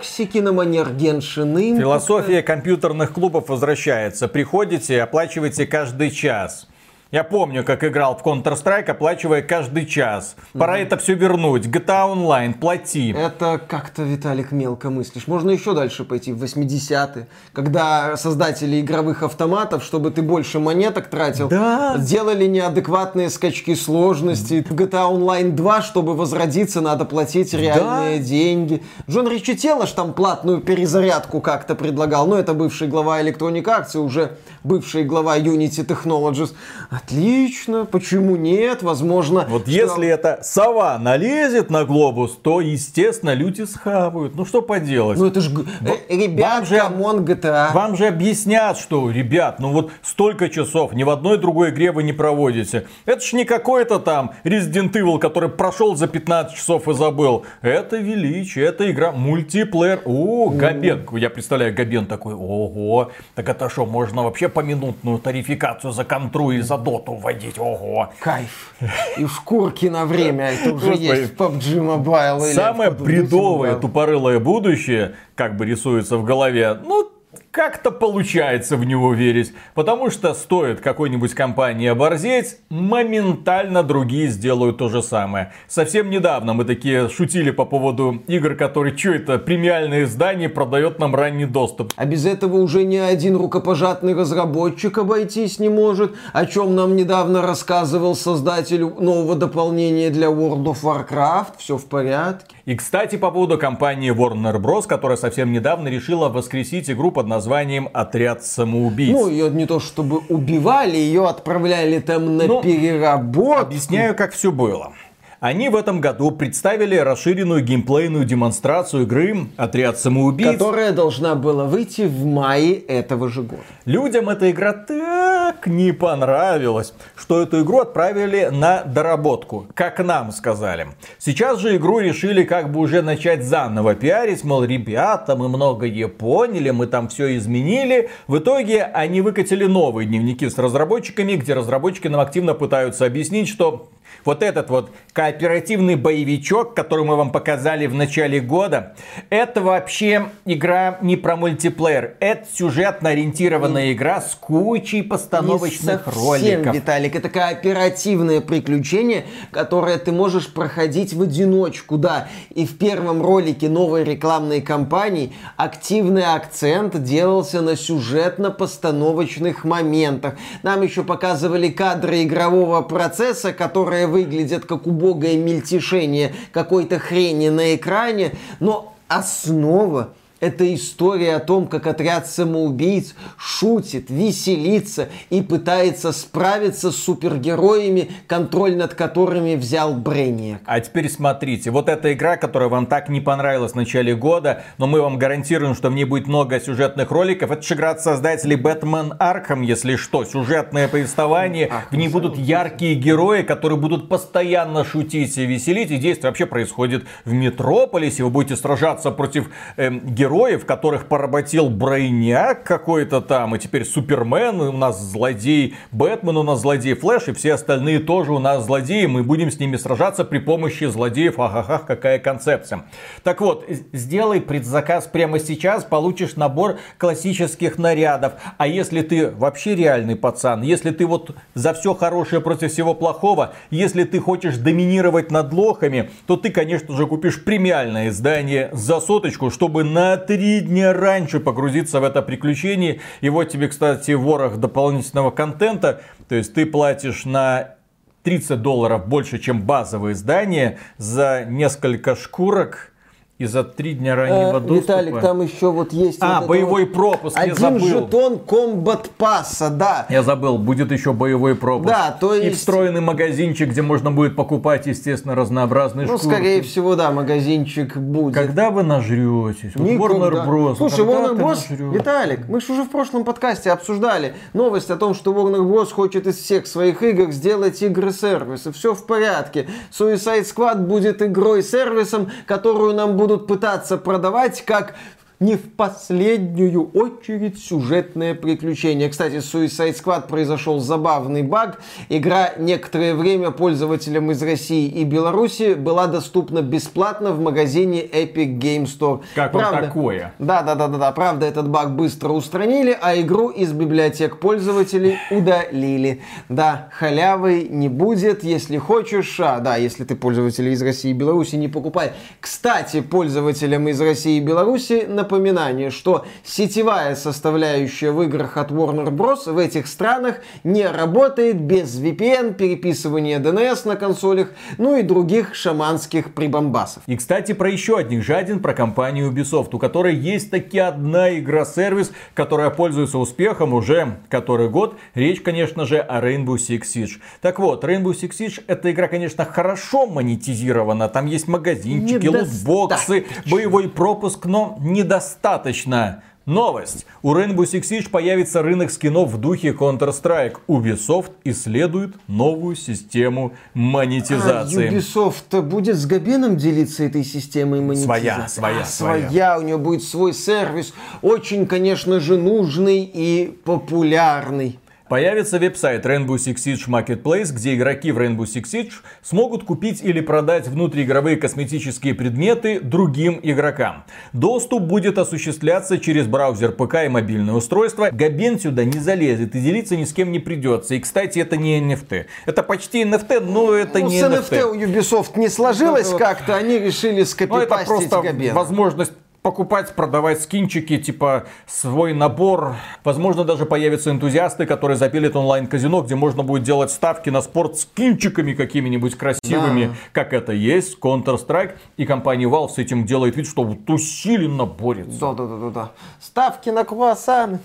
лутбоксики на манер Геншины. Философия компьютерных клубов возвращается. Приходите, оплачивайте каждый час. Я помню, как играл в Counter-Strike, оплачивая каждый час. Пора это все вернуть. GTA Online, плати. Это как-то, Виталик, мелко мыслишь. Можно еще дальше пойти, в 80-е, когда создатели игровых автоматов, чтобы ты больше монеток тратил, Да. делали неадекватные скачки сложности. В GTA Online 2, чтобы возродиться, надо платить реальные деньги. Джон Ричи Телаш там платную перезарядку как-то предлагал. Но это бывший глава Electronic Arts уже бывший глава Unity Technologies. Отлично, почему нет? Возможно, Вот что- если эта сова налезет на глобус, то, естественно, люди схавают. Ну что поделать? Ну это ж... г- э, Ребят, вам же- come on, GTA. Вам же объяснят, что, ребят, ну вот столько часов ни в одной другой игре вы не проводите. Это ж не какой-то там Resident Evil, который прошел за 15 часов и забыл. Это величие, это игра мультиплеер. О, Габен. Я представляю, Габен такой, ого. Так это что, можно вообще поминутную тарификацию за контру и за доту вводить? Ого. Кайф. И шкурки на время. Это уже есть в PUBG Mobile. или Самое бредовое, тупорылое будущее, как бы рисуется в голове, ну, как-то получается в него верить. Потому что стоит какой-нибудь компании оборзеть, моментально другие сделают то же самое. Совсем недавно мы такие шутили по поводу игр, которые, что это, премиальное издание продает нам ранний доступ. А без этого уже ни один рукопожатный разработчик обойтись не может, о чем нам недавно рассказывал создатель нового дополнения для World of Warcraft. Все в порядке. И, кстати, по поводу компании Warner Bros., которая совсем недавно решила воскресить игру под названием «Отряд самоубийц». Ну, ее не то чтобы убивали, ее отправляли там на Ну, переработку. Объясняю, как все было. Они в этом году представили расширенную геймплейную демонстрацию игры «Отряд самоубийц». Которая должна была выйти в мае этого же года. Людям эта игра так не понравилась, что эту игру отправили на доработку, как нам сказали. Сейчас же игру решили как бы уже начать заново пиарить, мол, ребята, мы многое поняли, мы там все изменили. В итоге они выкатили новые дневники с разработчиками, где разработчики нам активно пытаются объяснить, что вот этот вот кооперативный боевичок, который мы вам показали в начале года, это вообще игра не про мультиплеер. Это сюжетно ориентированная игра с кучей постановочных Не совсем, роликов. Виталик, это кооперативное приключение, которое ты можешь проходить в одиночку, да. И в первом ролике новой рекламной кампании активный акцент делался на сюжетно-постановочных моментах. Нам еще показывали кадры игрового процесса, которые выглядят как убогое мельтешение какой-то хрени на экране, но основа это история о том, как отряд самоубийц шутит, веселится и пытается справиться с супергероями, контроль над которыми взял Брейниак. А теперь смотрите, вот эта игра, которая вам так не понравилась в начале года, но мы вам гарантируем, что в ней будет много сюжетных роликов. Это же игра от создателей Бэтмен Арkham, если что. Сюжетное повествование. В ней будут яркие герои, которые будут постоянно шутить и веселить. И действие вообще происходит в Метрополисе. Вы будете сражаться против эм, героев, которых поработил Брейняк какой-то там. И теперь Супермен, у нас злодей Бэтмен, у нас злодей Флэш, и все остальные тоже у нас злодеи. Мы будем с ними сражаться при помощи злодеев. Ахахах, какая концепция. Так вот, сделай предзаказ прямо сейчас, получишь набор классических нарядов. А если ты вообще реальный пацан, если ты вот за все хорошее против всего плохого, если ты хочешь доминировать над лохами, то ты, конечно же, купишь премиальное издание за соточку, чтобы на три дня раньше погрузиться в это приключение. И вот тебе, кстати, ворох дополнительного контента. То есть ты платишь на 30 долларов больше, чем базовое издание за несколько шкурок и за три дня раннего Э, доступа. Виталик, там еще вот есть... А, вот боевой вот пропуск, я Один забыл. жетон комбат пасса, да. Я забыл, будет еще боевой пропуск. Да, то И есть- встроенный магазинчик, где можно будет покупать, естественно, разнообразные Ну, шкурки. скорее всего, да, магазинчик будет. Когда вы нажретесь? Вот Warner Никогда. Bros. Слушай, когда Warner Bros. нажрёшься? Виталик, мы же уже в прошлом подкасте обсуждали новость о том, что Warner Bros. хочет из всех своих игр сделать игры-сервисы. Все в порядке. Suicide Squad будет игрой-сервисом, которую нам будут пытаться продавать как не в последнюю очередь сюжетное приключение. Кстати, с Suicide Squad произошел забавный баг. Игра некоторое время пользователям из России и Беларуси была доступна бесплатно в магазине Epic Game Store. Как вам такое? Да, да, да, да, да. Правда, этот баг быстро устранили, а игру из библиотек пользователей удалили. Да, халявы не будет, если хочешь. А, да, если ты пользователь из России и Беларуси, не покупай. Кстати, пользователям из России и Беларуси напоминание, что сетевая составляющая в играх от Warner Bros. в этих странах не работает без VPN, переписывания DNS на консолях, ну и других шаманских прибамбасов. И, кстати, про еще одних жадин, про компанию Ubisoft, у которой есть таки одна игра-сервис, которая пользуется успехом уже который год. Речь, конечно же, о Rainbow Six Siege. Так вот, Rainbow Six Siege эта игра, конечно, хорошо монетизирована. Там есть магазинчики, лутбоксы, боевой пропуск, но недостаточно. Новость. У Rainbow Six Siege появится рынок скинов в духе Counter-Strike. Ubisoft исследует новую систему монетизации. А Ubisoft будет с Габеном делиться этой системой монетизации? Своя, своя, А, своя. своя. У нее будет свой сервис. Очень, конечно же, нужный и популярный. Появится веб-сайт Rainbow Six Siege Marketplace, где игроки в Rainbow Six Siege смогут купить или продать внутриигровые косметические предметы другим игрокам. Доступ будет осуществляться через браузер ПК и мобильное устройство. Габен сюда не залезет и делиться ни с кем не придется. И, кстати, это не NFT. Это почти NFT, но это Ну, не с NFT у NFT. Ubisoft не сложилось Ну, как-то, они решили Ну, это скопипастить просто Габена. возможность покупать, продавать скинчики, типа свой набор. Возможно, даже появятся энтузиасты, которые запилят онлайн-казино, где можно будет делать ставки на спорт скинчиками какими-нибудь красивыми, Да. как это есть Counter-Strike. И компания Valve с этим делает вид, что вот усиленно борется. Да, да, да, да, да. Ставки на круассаны.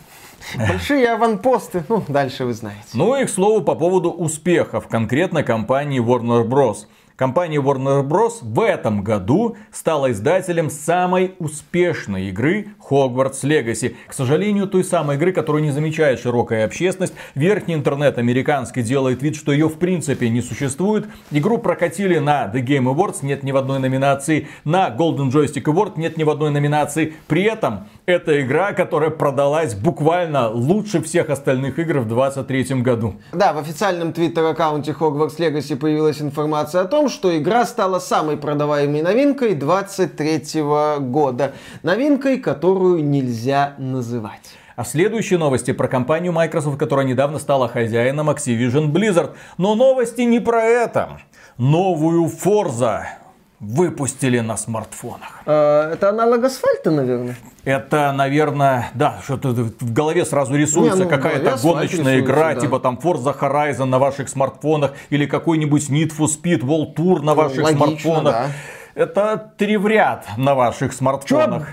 Большие аванпосты. Ну, дальше вы знаете. Ну и, к слову, по поводу успехов конкретно компании Warner Bros. Компания Warner Bros. в этом году стала издателем самой успешной игры Hogwarts Legacy. К сожалению, той самой игры, которую не замечает широкая общественность. Верхний интернет американский делает вид, что ее в принципе не существует. Игру прокатили на The Game Awards, нет ни в одной номинации. На Golden Joystick Award нет ни в одной номинации. При этом это игра, которая продалась буквально лучше всех остальных игр в 2023 году. Да, в официальном твиттер-аккаунте Hogwarts Legacy появилась информация о том, что игра стала самой продаваемой новинкой 23 года. Новинкой, которую нельзя называть. А следующие новости про компанию Microsoft, которая недавно стала хозяином Activision Blizzard. Но новости не про это. Новую Forza выпустили на смартфонах. Э, Это аналог асфальта, наверное. Это, наверное, да, что-то в голове сразу рисуется Не, ну, какая-то гоночная игра, да. типа там Forza Horizon на ваших смартфонах или какой-нибудь Need for Speed World Tour на ваших логично, смартфонах. да. Это три в ряд на ваших смартфонах.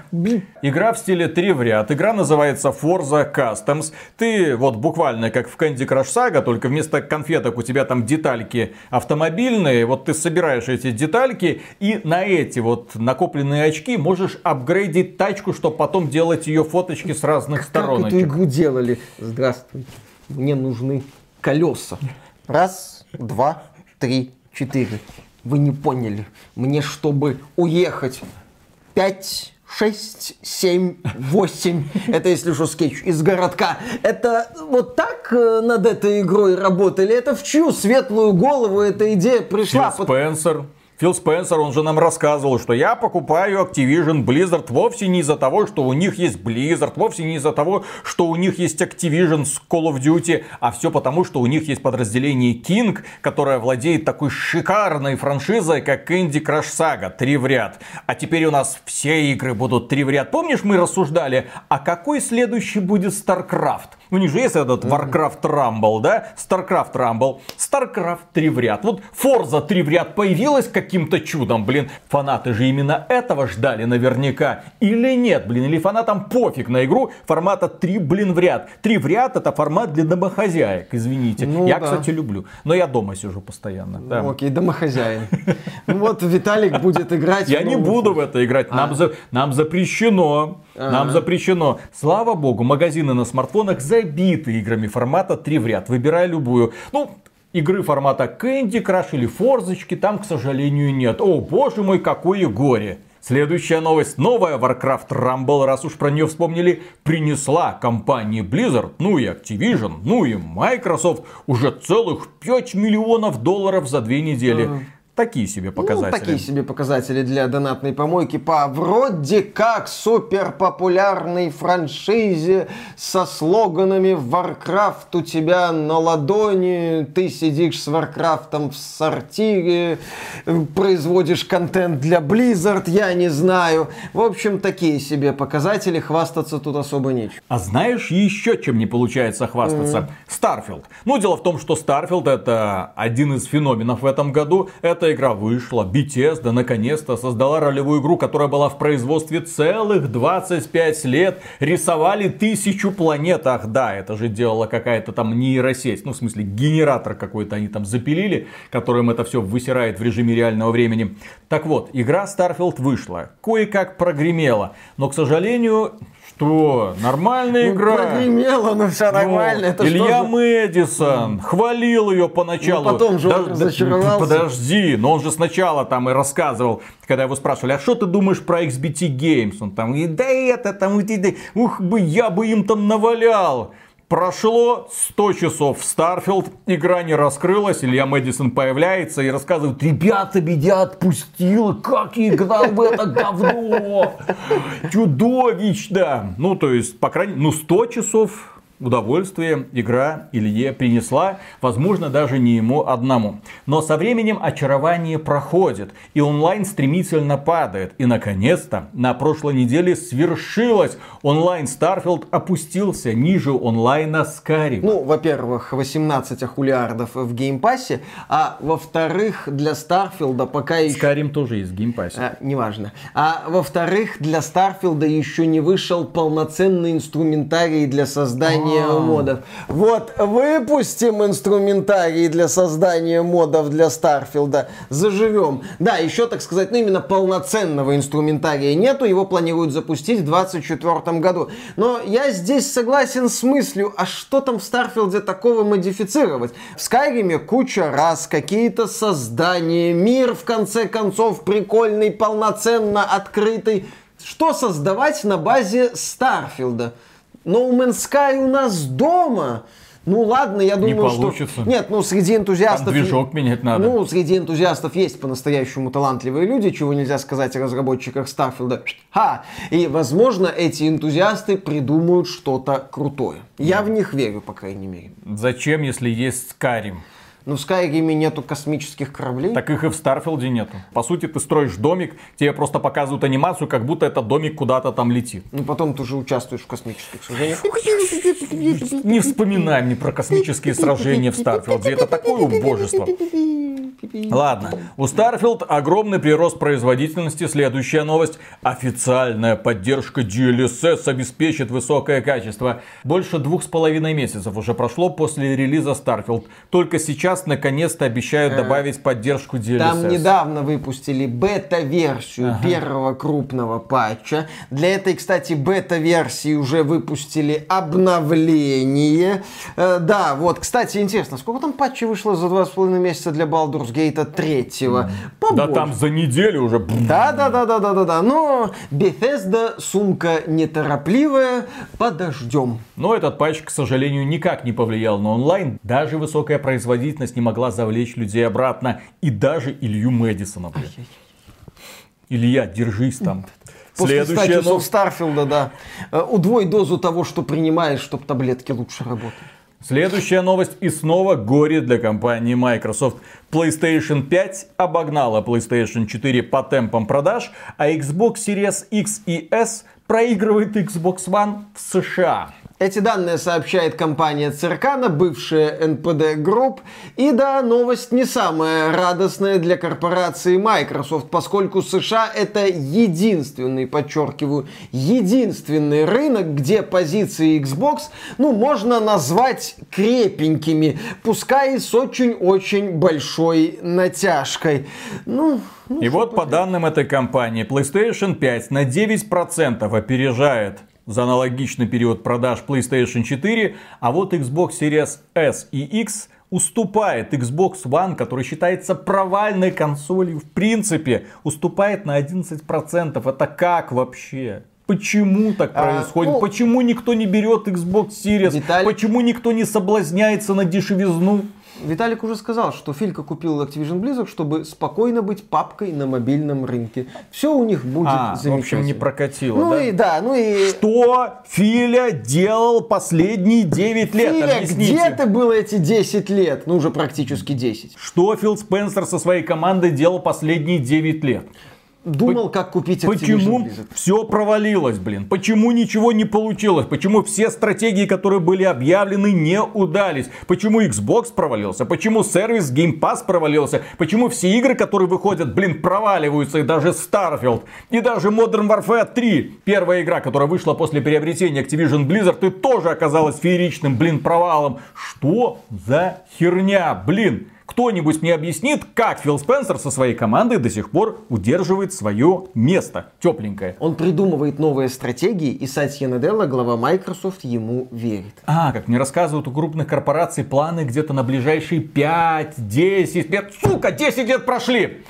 Игра в стиле три в ряд. Игра называется Forza Customs. Ты вот буквально как в Candy Crush Saga, только вместо конфеток у тебя там детальки автомобильные. Вот ты собираешь эти детальки и на эти вот накопленные очки можешь апгрейдить тачку, чтобы потом делать ее фоточки с разных Как эту стороночек. игру делали? Здравствуйте. Мне нужны колеса. Раз, два, три, четыре. Вы не поняли. Мне, чтобы уехать пять, шесть, семь, восемь. Это, если что, скетч из городка. Это вот так э, над этой игрой работали? Это в чью светлую голову эта идея пришла? Фил Спенсер, Фил Спенсер, он же нам рассказывал, что я покупаю Activision Blizzard вовсе не из-за того, что у них есть Blizzard, вовсе не из-за того, что у них есть Activision с Call of Duty, а все потому, что у них есть подразделение King, которое владеет такой шикарной франшизой, как Candy Crush Saga, три в ряд. А теперь у нас все игры будут три в ряд. Помнишь, мы рассуждали, а какой следующий будет StarCraft? У них же есть этот Warcraft Rumble, да? StarCraft Rumble, StarCraft 3 в ряд. Вот Forza 3 в ряд появилась каким-то чудом, блин. Фанаты же именно этого ждали наверняка. Или нет, блин, или фанатам пофиг на игру формата 3, блин, в ряд. 3 в ряд это формат для домохозяек, извините. Ну, я, да. кстати, люблю. Но я дома сижу постоянно. да. Ну, окей, домохозяин. Ну Вот Виталик будет играть. Я не буду в это играть. Нам, А. за- запрещено. Нам запрещено. Слава богу, магазины на смартфонах забиты играми формата 3 в ряд. Выбирай любую. Ну, игры формата Candy Crush или Форзочки там, к сожалению, нет. О, боже мой, какое горе. Следующая новость. Новая Warcraft Rumble, раз уж про нее вспомнили, принесла компании Blizzard, ну и Activision, ну и Microsoft уже целых 5 миллионов долларов за две недели. Такие себе показатели. Ну, такие себе показатели для донатной помойки по вроде как супер популярной франшизе со слоганами Warcraft у тебя на ладони, ты сидишь с Warcraft в сортире, э, производишь контент для Blizzard, я не знаю. В общем, такие себе показатели, хвастаться тут особо нечем. А знаешь еще чем не получается хвастаться? Starfield. Ну, дело в том, что Starfield это один из феноменов в этом году. Игра вышла, Bethesda наконец-то создала ролевую игру, которая была в производстве целых 25 лет. Рисовали тысячу планет. Ах да, это же делала какая-то там нейросеть. Ну, в смысле, генератор какой-то они там запилили, которым это все высирает в режиме реального времени. Так вот, игра Starfield вышла. Кое-как прогремела. Но, к сожалению, что? Нормальная Ну, игра. прогремело, но все нормально. Ну, Это что Илья за- Мэдисон хвалил ее поначалу. Ну, потом же он разочаровался. Подожди, но он же сначала там и рассказывал, когда его спрашивали, а что ты думаешь про XBT Games? Он там, да это там, да, ух бы, я бы им там навалял. Прошло 100 часов в Starfield, игра не раскрылась, Илья Мэдисон появляется и рассказывает, ребята, меня отпустило, как я играл в это говно, чудовищно. Ну, то есть, по крайней мере, ну, 100 часов удовольствие игра Илье принесла, возможно, даже не ему одному. Но со временем очарование проходит, и онлайн стремительно падает. И, наконец-то, на прошлой неделе свершилось. Онлайн Starfield опустился ниже онлайна Skyrim. Ну, во-первых, 18 ахулиардов в Game Pass е, а во-вторых, для Starfield а пока еще... Skyrim тоже есть в Game Pass е. А, неважно. А во-вторых, для Starfield а еще не вышел полноценный инструментарий для создания модов. Вот, выпустим инструментарий для создания модов для Starfield а, заживем. Да, еще, так сказать, ну именно полноценного инструментария нету, его планируют запустить в 2024 году. Но я здесь согласен с мыслью, а что там в Starfield е такого модифицировать? В Skyrim е куча рас, какие-то создания, мир в конце концов прикольный, полноценно открытый. Что создавать на базе Starfield а? No Man's Sky у нас дома. Ну ладно, я думаю, получится. что... Нет, ну среди энтузиастов... Там движок менять надо. Ну, среди энтузиастов есть по-настоящему талантливые люди, чего нельзя сказать о разработчиках Starfield а. Ха! И, возможно, эти энтузиасты придумают что-то крутое. Я в них верю, по крайней мере. Зачем, если есть Skyrim? Ну, в Skyrim е нету космических кораблей. Так их и в Starfield е нету. По сути, ты строишь домик, тебе просто показывают анимацию, как будто этот домик куда-то там летит. Ну, потом ты уже участвуешь в космических сражениях. Не вспоминай мне про космические сражения в Starfield е. Это такое убожество. Ладно, у Starfield огромный прирост производительности. Следующая новость. Официальная поддержка DLSS обеспечит высокое качество. Больше двух с половиной месяцев уже прошло после релиза Starfield. Только сейчас наконец-то обещают добавить поддержку DLSS. Там недавно выпустили бета-версию первого крупного патча. Для этой, кстати, бета-версии уже выпустили обновление. Э, да, вот, кстати, интересно, сколько там патчей вышло за два с половиной месяца для Baldur's Gate Гейта 3. Да там за неделю уже. Да, да, да, да, да, да, да. Но Bethesda сумка неторопливая, подождем. Но этот патч, к сожалению, никак не повлиял на онлайн. Даже высокая производительность не могла завлечь людей обратно. И даже Илью Мэдисона. Блин. Илья, держись там. После Следующая статусов нов- Старфилда, да. Э, Удвой дозу того, что принимаешь, чтобы таблетки лучше работали. Следующая новость и снова горе для компании Microsoft. PlayStation 5 обогнала PlayStation 4 по темпам продаж, а Xbox Series X и S проигрывает Xbox One в США. Эти данные сообщает компания Церкана, бывшая NPD Group. И да, новость не самая радостная для корпорации Microsoft, поскольку США это единственный, подчеркиваю, единственный рынок, где позиции Xbox, ну, можно назвать крепенькими, пускай и с очень-очень большой натяжкой. Ну, ну, И вот по данным этой компании, PlayStation 5 на 9% опережает за аналогичный период продаж PlayStation 4, а вот Xbox Series S и X уступает Xbox One, который считается провальной консолью, в принципе, уступает на 11%. Это как вообще? Почему так А, происходит? ну, Почему никто не берет Xbox Series? Виталий- Почему никто не соблазняется на дешевизну? Виталик уже сказал, что Филька купил Activision Blizzard, чтобы спокойно быть папкой на мобильном рынке. Все у них будет А, в замечательно. общем, не прокатило, Ну да? и да, ну и... Что Филя делал последние 9 лет? Филя, Объясните. где ты был эти 10 лет? Ну, уже практически 10. Что Фил Спенсер со своей командой делал последние 9 лет? Думал, как купить Activision Почему Blizzard. все провалилось, блин? Почему ничего не получилось? Почему все стратегии, которые были объявлены, не удались? Почему Xbox провалился? Почему сервис Game Pass провалился? Почему все игры, которые выходят, блин, проваливаются? И даже Starfield, и даже Modern Warfare 3, первая игра, которая вышла после приобретения Activision Blizzard, и тоже оказалась фееричным, блин, провалом. Что за херня, блин? Кто-нибудь мне объяснит, как Фил Спенсер со своей командой до сих пор удерживает свое место тепленькое? Он придумывает новые стратегии, и Сатья Наделла, глава Microsoft, ему верит. А, как мне рассказывают, у крупных корпораций планы где-то на ближайшие 5-10 лет. Сука, 10 лет прошли!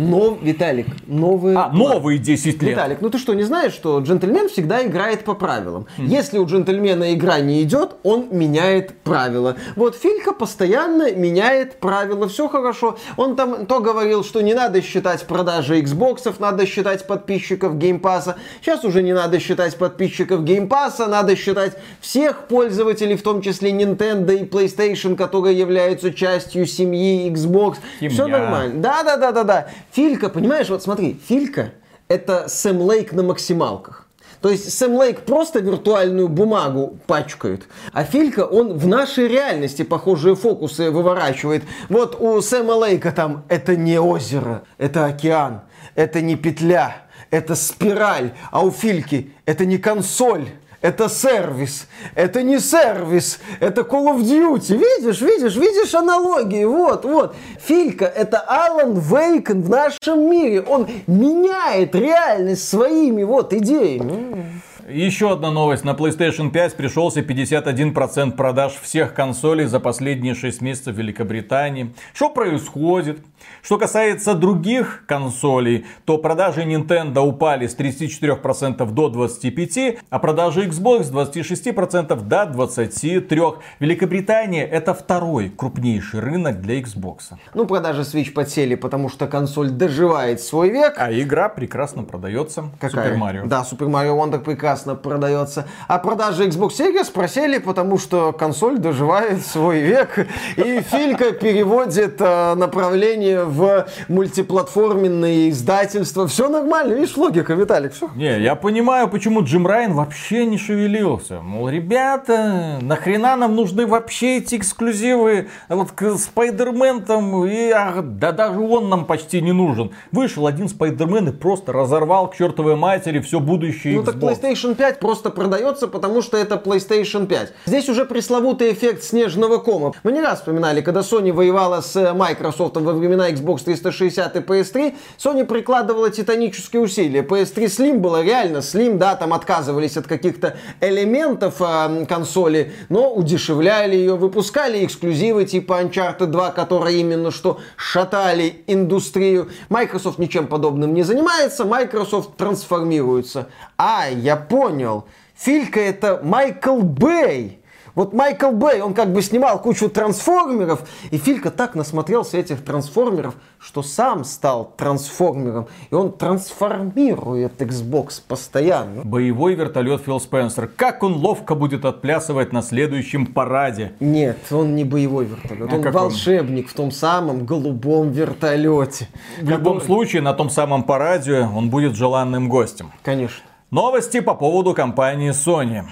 Но, Виталик, новые... А, новые 10 лет. Виталик, ну ты что, не знаешь, что джентльмен всегда играет по правилам? Если у джентльмена игра не идет, он меняет правила. Вот Филька постоянно меняет правила, все хорошо. Он там то говорил, что не надо считать продажи Xbox, надо считать подписчиков Game Pass а. Сейчас уже не надо считать подписчиков Game Pass а, надо считать всех пользователей, в том числе Nintendo и PlayStation, которые являются частью семьи Xbox. Все Семья. нормально. Да, да, да, да, да. Филька, понимаешь, вот смотри, Филька это Сэм Лейк на максималках. То есть Сэм Лейк просто виртуальную бумагу пачкает, а Филька, он в нашей реальности похожие фокусы выворачивает. Вот у Сэма Лейка там это не озеро, это океан, это не петля, это спираль, а у Фильки это не консоль. Это сервис. Это не сервис. Это Call of Duty. Видишь, видишь, видишь аналогии. Вот, вот. Филька это Алан Вейкен в нашем мире. Он меняет реальность своими вот идеями. Еще одна новость. На PlayStation 5 пришелся 51% продаж всех консолей за последние 6 месяцев в Великобритании. Что происходит? Что касается других консолей, то продажи Nintendo упали с 34% до 25%, а продажи Xbox с 26% до 23%. Великобритания это второй крупнейший рынок для Xbox. Ну, продажи Switch подсели, потому что консоль доживает свой век. А игра прекрасно продается. Какая? Super Mario. Да, Super Mario Wonder прекрасно продается. А продажи Xbox Series просели, потому что консоль доживает свой век. И Филька переводит э, направление в мультиплатформенные издательства. Все нормально, видишь, логика, Виталик, все. Не, я понимаю, почему Джим Райан вообще не шевелился. Мол, ребята, нахрена нам нужны вообще эти эксклюзивы? Вот к Спайдермен там, и, а, да даже он нам почти не нужен. Вышел один Спайдермен и просто разорвал к чертовой матери все будущее Ну Xbox. так PlayStation PlayStation 5 просто продается, потому что это PlayStation 5. Здесь уже пресловутый эффект снежного кома. Мы не раз вспоминали, когда Sony воевала с Microsoft во времена Xbox 360 и PS3, Sony прикладывала титанические усилия. PS3 Slim было реально Slim, да, там отказывались от каких-то элементов э, консоли, но удешевляли ее, выпускали эксклюзивы типа Uncharted 2, которые именно что шатали индустрию. Microsoft ничем подобным не занимается, Microsoft трансформируется. А, я понял. Филька это Майкл Бэй. Вот Майкл Бэй, он как бы снимал кучу трансформеров, и Филька так насмотрелся этих трансформеров, что сам стал трансформером. И он трансформирует Xbox постоянно. Боевой вертолет Фил Спенсер. Как он ловко будет отплясывать на следующем параде. Нет, он не боевой вертолет. А он как он? волшебник в том самом голубом вертолете. В любом случае, на том самом параде он будет желанным гостем. Конечно. Новости по поводу компании Sony.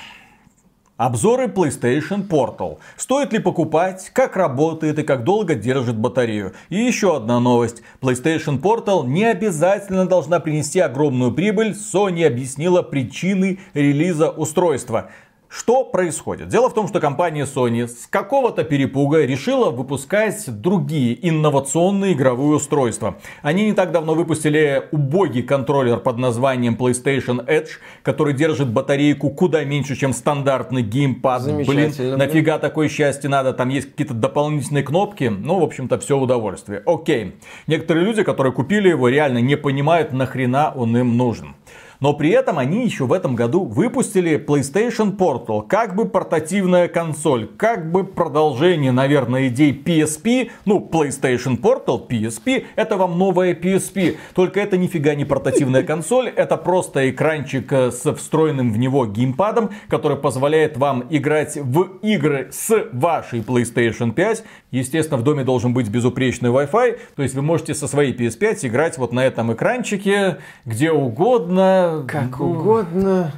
Обзоры PlayStation Portal. Стоит ли покупать, как работает и как долго держит батарею. И еще одна новость. PlayStation Portal не обязательно должна принести огромную прибыль. Sony объяснила причины релиза устройства. Что происходит? Дело в том, что компания Sony с какого-то перепуга решила выпускать другие инновационные игровые устройства. Они не так давно выпустили убогий контроллер под названием PlayStation Edge, который держит батарейку куда меньше, чем стандартный геймпад. Блин, нафига такое счастье надо? Там есть какие-то дополнительные кнопки. Ну, в общем-то, все удовольствие. Окей. Некоторые люди, которые купили его, реально не понимают, нахрена он им нужен. Но при этом они еще в этом году выпустили PlayStation Portal, как бы портативная консоль, как бы продолжение, наверное, идей PSP. Ну, PlayStation Portal, PSP, это вам новая PSP. Только это нифига не портативная консоль, это просто экранчик э, с встроенным в него геймпадом, который позволяет вам играть в игры с вашей PlayStation 5. Естественно, в доме должен быть безупречный Wi-Fi, то есть вы можете со своей PS5 играть вот на этом экранчике, где угодно. Как Ну, угодно.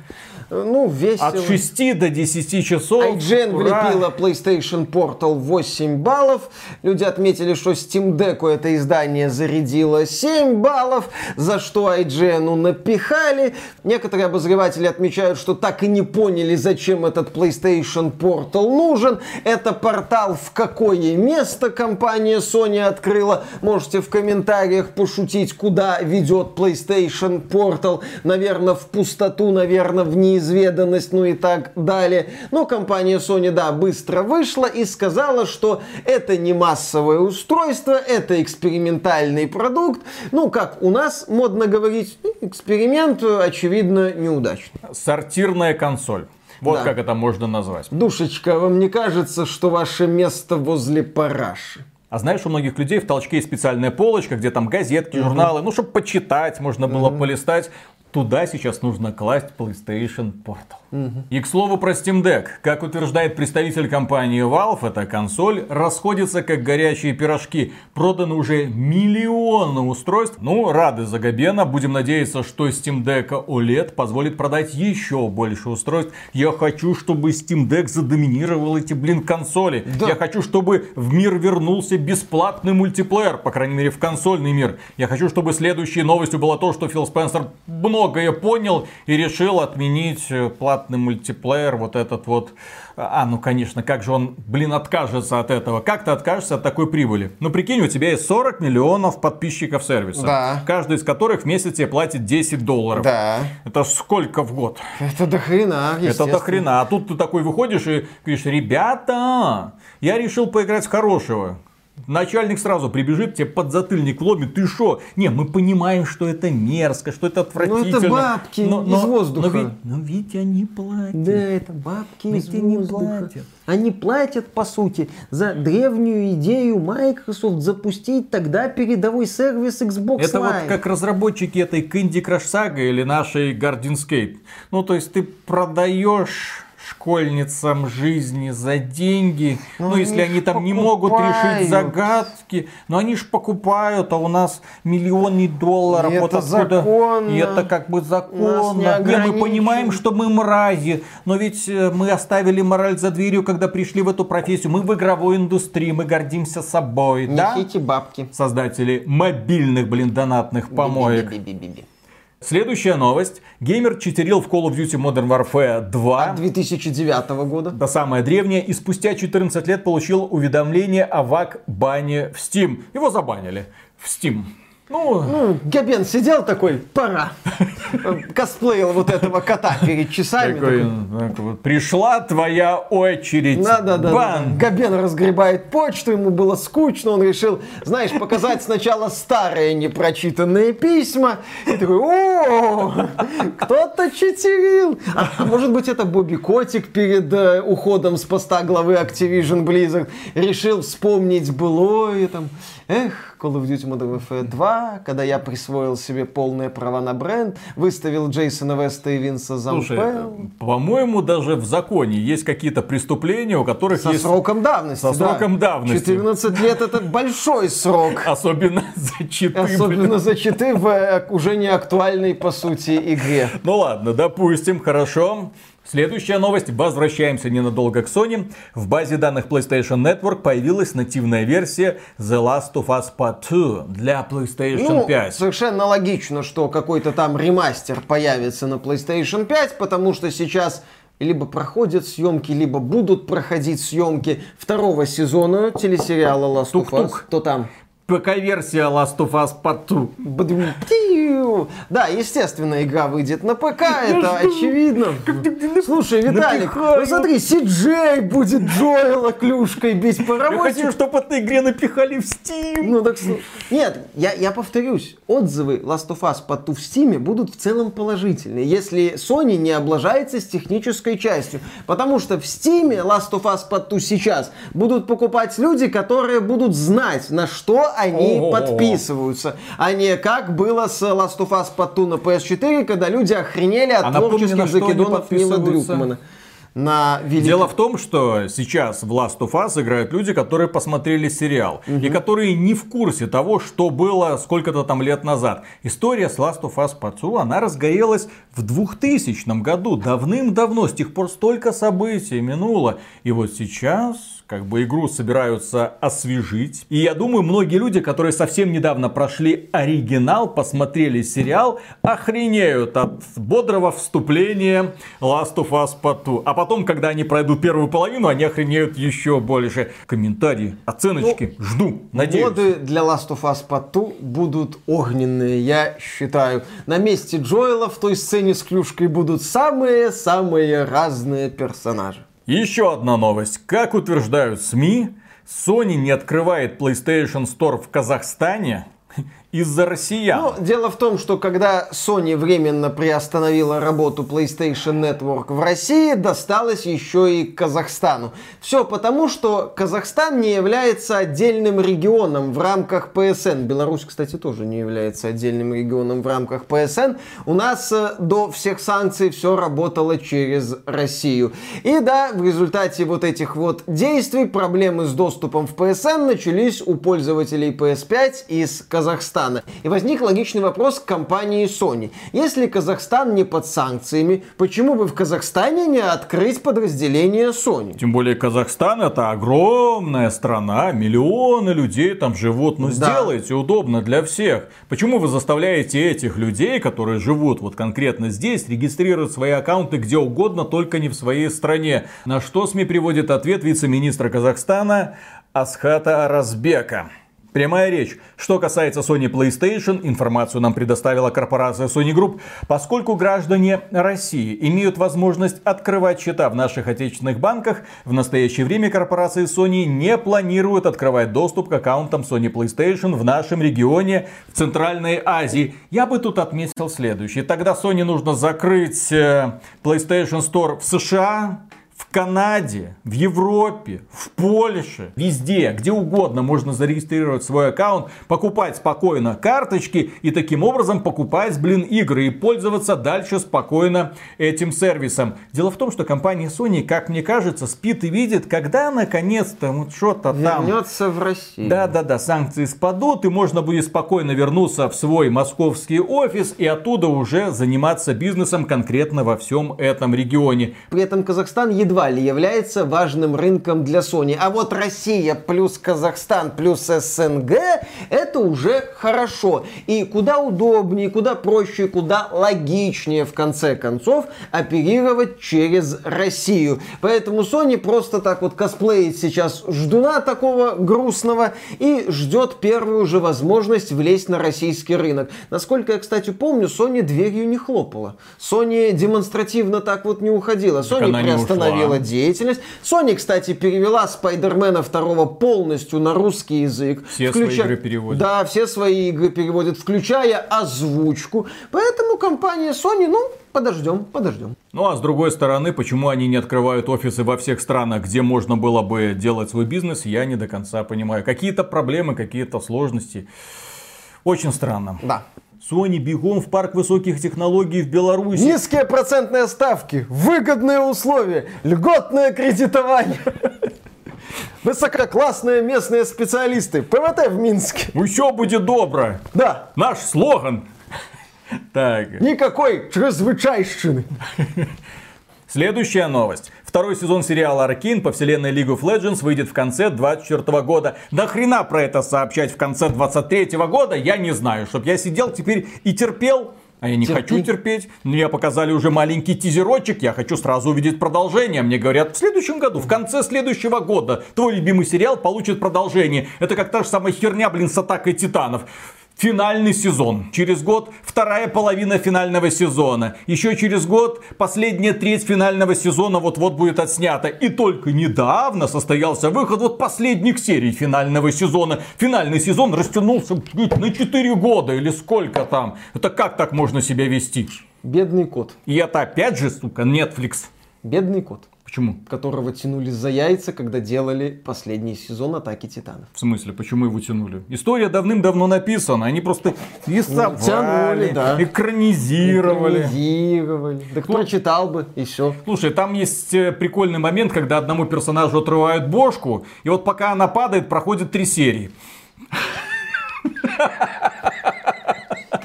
Ну, весело. От 6 до 10 часов. IGN Ура! влепила PlayStation Portal 8 баллов. Люди отметили, что Steam Deck это издание зарядило 7 баллов, за что IGN напихали. Некоторые обозреватели отмечают, что так и не поняли, зачем этот PlayStation Portal нужен. Это портал в какое место компания Sony открыла. Можете в комментариях пошутить, куда ведет PlayStation Portal. Наверное, в пустоту, наверное, в неизвестность, ну и так далее. Но компания Sony, да, быстро вышла и сказала, что это не массовое устройство, это экспериментальный продукт. Ну, как у нас модно говорить, эксперимент, очевидно, неудачный. Сортирная консоль. Вот Да. как это можно назвать. Душечка, вам не кажется, что ваше место возле параши? А знаешь, у многих людей в толчке есть специальная полочка, где там газетки, журналы, ну, чтобы почитать, можно было полистать. Туда сейчас нужно класть PlayStation Portal. И к слову про Steam Deck. Как утверждает представитель компании Valve, эта консоль расходится как горячие пирожки. Проданы уже миллионы устройств. Ну, рады за Габена. Будем надеяться, что Steam Deck OLED позволит продать еще больше устройств. Я хочу, чтобы Steam Deck задоминировал эти, блин, консоли. Да. Я хочу, чтобы в мир вернулся бесплатный мультиплеер, по крайней мере, в консольный мир. Я хочу, чтобы следующей новостью было то, что Фил Спенсер многое понял и решил отменить э, платный мультиплеер, вот этот вот. А, ну конечно, как же он, блин, откажется от этого? Как ты откажешься от такой прибыли? Ну прикинь, у тебя есть 40 миллионов подписчиков сервиса, Да. каждый из которых в месяц тебе платит 10 долларов. Да. Это сколько в год? Это до хрена, Это до хрена. А тут ты такой выходишь и говоришь, ребята, я решил поиграть в хорошего. Начальник сразу прибежит, тебе под затыльник ломит, ты шо? Не, мы понимаем, что это мерзко, что это отвратительно. бабки из воздуха. Но ведь, но ведь они платят. Да, это бабки Ведь из они воздуха. платят. Они платят, по сути, за древнюю идею Microsoft запустить тогда передовой сервис Xbox Это вот как разработчики этой Candy Crush Saga или нашей Guardianscape. Ну, то есть ты продаешь школьницам жизни за деньги. Ну, они если они там не могут решить покупают. загадки. Но они ж покупают, а у нас миллионы долларов. И вот это откуда. законно. И это как бы законно. не Не, мы понимаем, что мы мрази. Но ведь э, мы оставили мораль за дверью, когда пришли в эту профессию. Мы в игровой индустрии, мы гордимся собой. да? Несите бабки. создатели мобильных, блин, донатных помоек. Би-би-би-би-би. Следующая новость. Геймер читерил в Call of Duty Modern Warfare 2. От 2009 года. Да самое древнее. И спустя 14 лет получил уведомление о вак-бане в Steam. Его забанили в Steam. Ну, ну Габен сидел такой, пора. Косплеил вот этого кота перед часами. Такой, такой. Так вот, пришла твоя очередь. Да, да, да. Бан. Да. Габен разгребает почту, ему было скучно, он решил, знаешь, показать сначала старые непрочитанные письма. И такой, о, кто-то читерил. А может быть, это Бобби Котик перед э, уходом с поста главы Activision Blizzard решил вспомнить былое там. Эх, Call of Duty Modern Warfare 2, когда я присвоил себе полные права на бренд, выставил Джейсона Веста и Винса за Слушай, по-моему, даже в законе есть какие-то преступления, у которых Со есть... сроком давности, Со сроком да. давности. 14 лет это большой срок. Особенно за читы. Особенно за читы в э, уже не актуальной, по сути, игре. Ну ладно, допустим, хорошо. Следующая новость. Возвращаемся ненадолго к Sony. В базе данных PlayStation Network появилась нативная версия The Last of Us Part 2 для PlayStation ну, 5. Совершенно логично, что какой-то там ремастер появится на PlayStation 5, потому что сейчас либо проходят съемки, либо будут проходить съемки второго сезона телесериала Last of Us. Кто там? ПК-версия Last of Us Part 2. Да, естественно, игра выйдет на ПК, это очевидно. Слушай, Виталик, ну смотри, Сиджей будет Джоэла клюшкой бить по работе. Я хочу, чтобы этой игре напихали в Steam. Ну так Нет, я, я повторюсь, отзывы Last of Us Part 2 в Steam будут в целом положительные, если Sony не облажается с технической частью. Потому что в Steam Last of Us Part 2 сейчас будут покупать люди, которые будут знать, на что они Ого-го. подписываются, а не как было с Last of Us Part 2 на PS4, когда люди охренели от а творческих закидонов Нила Дрюкмана на. Дело в том, что сейчас в Last of Us играют люди, которые посмотрели сериал. Угу. И которые не в курсе того, что было сколько-то там лет назад. История с Last of Us Пацу, она разгорелась в 2000 году. Давным-давно. С тех пор столько событий минуло. И вот сейчас как бы игру собираются освежить. И я думаю, многие люди, которые совсем недавно прошли оригинал, посмотрели сериал, охренеют от бодрого вступления Last of Us Part 2. А потом, когда они пройдут первую половину, они охренеют еще больше. Комментарии, оценочки, ну, жду, надеюсь. Годы для Last of Us Part 2 будут огненные, я считаю. На месте Джоэла в той сцене с клюшкой будут самые-самые разные персонажи. Еще одна новость. Как утверждают СМИ, Sony не открывает PlayStation Store в Казахстане из-за россиян. Ну, дело в том, что когда Sony временно приостановила работу PlayStation Network в России, досталось еще и Казахстану. Все потому, что Казахстан не является отдельным регионом в рамках PSN. Беларусь, кстати, тоже не является отдельным регионом в рамках PSN. У нас э, до всех санкций все работало через Россию. И да, в результате вот этих вот действий проблемы с доступом в PSN начались у пользователей PS5 из Казахстана. Казахстана. И возник логичный вопрос к компании Sony. Если Казахстан не под санкциями, почему бы в Казахстане не открыть подразделение Sony? Тем более Казахстан это огромная страна, миллионы людей там живут. Ну да. сделайте удобно для всех. Почему вы заставляете этих людей, которые живут вот конкретно здесь, регистрировать свои аккаунты где угодно, только не в своей стране? На что СМИ приводит ответ вице-министра Казахстана Асхата Аразбека. Прямая речь. Что касается Sony PlayStation, информацию нам предоставила корпорация Sony Group, поскольку граждане России имеют возможность открывать счета в наших отечественных банках, в настоящее время корпорации Sony не планируют открывать доступ к аккаунтам Sony PlayStation в нашем регионе в Центральной Азии. Я бы тут отметил следующее. Тогда Sony нужно закрыть э, PlayStation Store в США, в Канаде, в Европе, в Польше, везде, где угодно можно зарегистрировать свой аккаунт, покупать спокойно карточки и таким образом покупать, блин, игры и пользоваться дальше спокойно этим сервисом. Дело в том, что компания Sony, как мне кажется, спит и видит, когда наконец-то вот что-то там... Вернется в Россию. Да-да-да, санкции спадут, и можно будет спокойно вернуться в свой московский офис и оттуда уже заниматься бизнесом конкретно во всем этом регионе. При этом Казахстан едва едва ли является важным рынком для Sony. А вот Россия плюс Казахстан плюс СНГ это уже хорошо. И куда удобнее, куда проще, куда логичнее в конце концов оперировать через Россию. Поэтому Sony просто так вот косплеит сейчас ждуна такого грустного и ждет первую же возможность влезть на российский рынок. Насколько я, кстати, помню, Sony дверью не хлопала. Sony демонстративно так вот не уходила. Sony она ушла. деятельность. Sony, кстати, перевела Спайдермена второго полностью на русский язык. Все свои игры переводит. Да, все свои игры переводит, включая озвучку. Поэтому компания Sony, ну, подождем, подождем. Ну а с другой стороны, почему они не открывают офисы во всех странах, где можно было бы делать свой бизнес, я не до конца понимаю. Какие-то проблемы, какие-то сложности. Очень странно. Да. Sony бегом в парк высоких технологий в Беларуси. Низкие процентные ставки, выгодные условия, льготное кредитование. Высококлассные местные специалисты. ПВТ в Минске. Ну все будет добро. Да, Наш слоган. Так, никакой чрезвычайщины. следующая новость. Второй сезон сериала Аркин по вселенной League of Legends выйдет в конце 24 года. Нахрена про это сообщать в конце 23 года, я не знаю. Чтоб я сидел теперь и терпел. А я не Терпи. хочу терпеть. Мне показали уже маленький тизерочек. Я хочу сразу увидеть продолжение. Мне говорят, в следующем году, в конце следующего года, твой любимый сериал получит продолжение. Это как та же самая херня, блин, с атакой титанов. Финальный сезон. Через год вторая половина финального сезона. Еще через год последняя треть финального сезона вот-вот будет отснята. И только недавно состоялся выход вот последних серий финального сезона. Финальный сезон растянулся на 4 года или сколько там. Это как так можно себя вести? Бедный кот. И это опять же, сука, Netflix. Бедный кот, Почему? которого тянули за яйца, когда делали последний сезон Атаки Титанов. В смысле, почему его тянули? История давным-давно написана, они просто рисовали, тянули, да. экранизировали. Экранизировали. Так прочитал бы, и все. Слушай, там есть э, прикольный момент, когда одному персонажу отрывают бошку, и вот пока она падает, проходит три серии.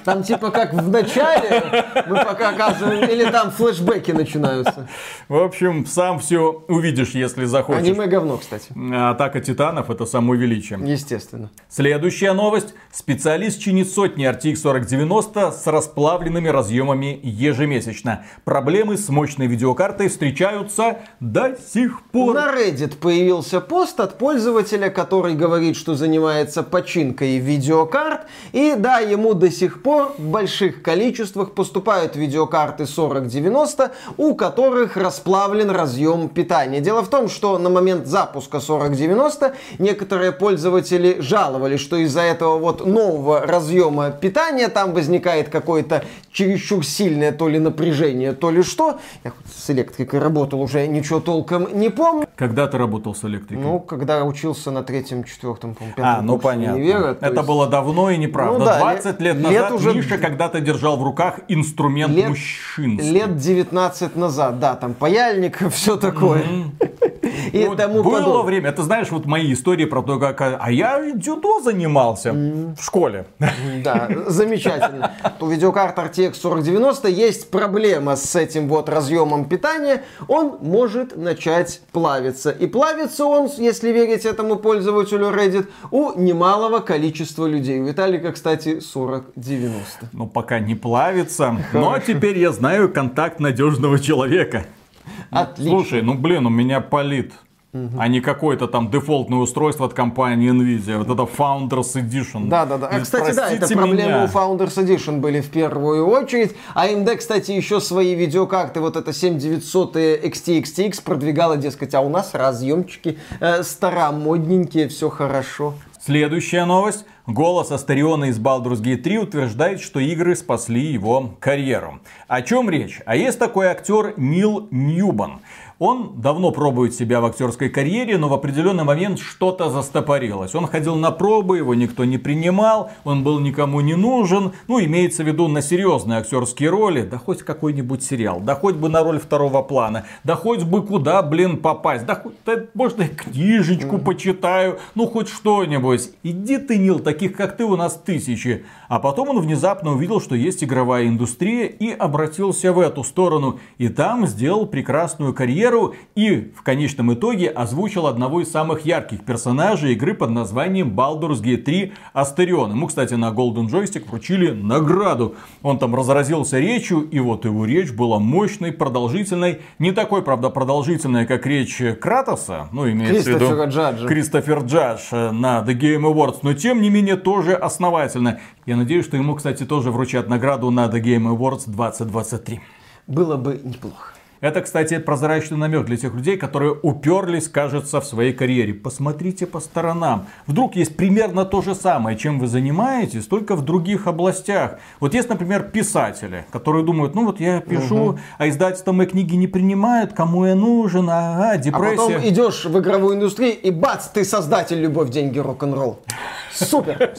Там типа как в начале мы пока оказываем, или там флешбеки начинаются. В общем, сам все увидишь, если захочешь. Аниме говно, кстати. Атака титанов это самоувеличие. Естественно. Следующая новость. Специалист чинит сотни RTX 4090 с расплавленными разъемами ежемесячно. Проблемы с мощной видеокартой встречаются до сих пор. На Reddit появился пост от пользователя, который говорит, что занимается починкой видеокарт. И да, ему до сих пор в больших количествах поступают видеокарты 4090, у которых расплавлен разъем питания. Дело в том, что на момент запуска 4090 некоторые пользователи жаловались, что из-за этого вот нового разъема питания там возникает какое-то чересчур сильное то ли напряжение, то ли что. Я хоть с электрикой работал, уже ничего толком не помню. Когда ты работал с электрикой? Ну, когда учился на третьем, четвертом, А, пятом ну курсе понятно. универа, то Это есть было давно и неправда. Ну да, 20 лет- лет лет назад уже- Миша когда-то держал в руках инструмент Лет- мужчинский. Лет 19 назад, да, там паяльник, все такое. И Вот тому было подобное. время, это знаешь, вот мои истории про то, как... А я дзюдо занимался в школе. Да, замечательно. У видеокарты RTX 4090 есть проблема с этим вот разъемом питания. Он может начать плавиться. И плавится он, если верить этому пользователю Reddit, у немалого количества людей. У Виталика, кстати, 4090. Ну, пока не плавится. Но теперь я знаю контакт надежного человека. Отлично. Слушай, ну блин, у меня палит. А не какое-то там дефолтное устройство от компании Nvidia. Вот это Founders Edition. Да, да, да. А, кстати, да, это простите проблемы меня. у Founders Edition были в первую очередь. А AMD, кстати, еще свои видеокарты, вот это 7900 XT XTX продвигала, дескать, а у нас разъемчики э, старомодненькие, все хорошо. Следующая новость. Голос Астариона из Baldur's Gate 3 утверждает, что игры спасли его карьеру. О чем речь? А есть такой актер Нил Ньюбан. Он давно пробует себя в актерской карьере, но в определенный момент что-то застопорилось. Он ходил на пробы, его никто не принимал, он был никому не нужен. Ну, имеется в виду на серьезные актерские роли, да хоть какой-нибудь сериал, да хоть бы на роль второго плана, да хоть бы куда, блин, попасть, да хоть, да, может, я книжечку почитаю, ну, хоть что-нибудь. Иди ты, Нил, таких как ты у нас тысячи. А потом он внезапно увидел, что есть игровая индустрия и обратился в эту сторону. И там сделал прекрасную карьеру и в конечном итоге озвучил одного из самых ярких персонажей игры под названием Baldur's Gate 3 Астерион. Ему, кстати, на Golden Joystick вручили награду. Он там разразился речью, и вот его речь была мощной, продолжительной. Не такой, правда, продолжительной, как речь Кратоса, ну, имеется в виду Джаджа. Кристофер Джадж э, на The Game Awards, но тем не менее тоже основательно. Я надеюсь, что ему, кстати, тоже вручат награду на The Game Awards 2023. Было бы неплохо. Это, кстати, прозрачный намек для тех людей, которые уперлись, кажется, в своей карьере. Посмотрите по сторонам. Вдруг есть примерно то же самое, чем вы занимаетесь, только в других областях. Вот есть, например, писатели, которые думают, ну вот я пишу, а издательство мои книги не принимают, кому я нужен, ага, А депрессия. потом идешь в игровую индустрию и бац, ты создатель любовь, деньги, рок-н-ролл. Супер!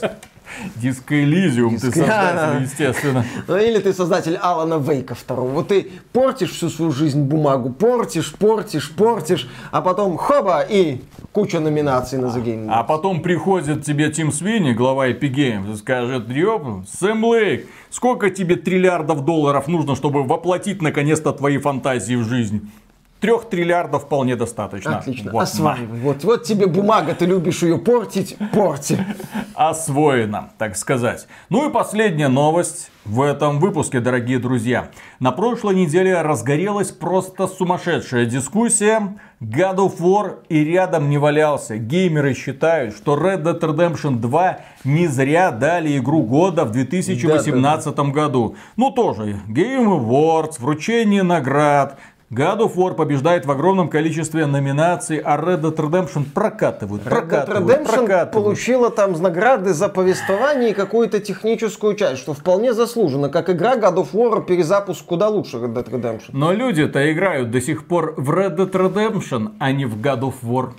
Диско Элизиум, ты создатель, Да. естественно. Ну, или ты создатель Алана Вейка второго. Вот ты портишь всю свою жизнь бумагу, портишь, портишь, портишь, а потом хоба и куча номинаций на The Game А потом приходит тебе Тим Свини, глава Epic Games, и скажет, ёп, Сэм Лейк, сколько тебе триллиардов долларов нужно, чтобы воплотить наконец-то твои фантазии в жизнь? Трех триллиардов вполне достаточно. Отлично, Вот, осваивай. Вот, вот тебе бумага, ты любишь ее портить, порти. освоено, так сказать. Ну и последняя новость в этом выпуске, дорогие друзья. На прошлой неделе разгорелась просто сумасшедшая дискуссия. God of War и рядом не валялся. Геймеры считают, что Red Dead Redemption 2 не зря дали игру года в 2018 году. Ну тоже, Game Awards, вручение наград. God of War побеждает в огромном количестве номинаций, а Red Dead Redemption прокатывают, Red Dead прокатывают, Redemption прокатывают. получила там награды за повествование и какую-то техническую часть, что вполне заслуженно. Как игра God of War перезапуск куда лучше Red Dead Redemption. Но люди-то играют до сих пор в Red Dead Redemption, а не в God of War.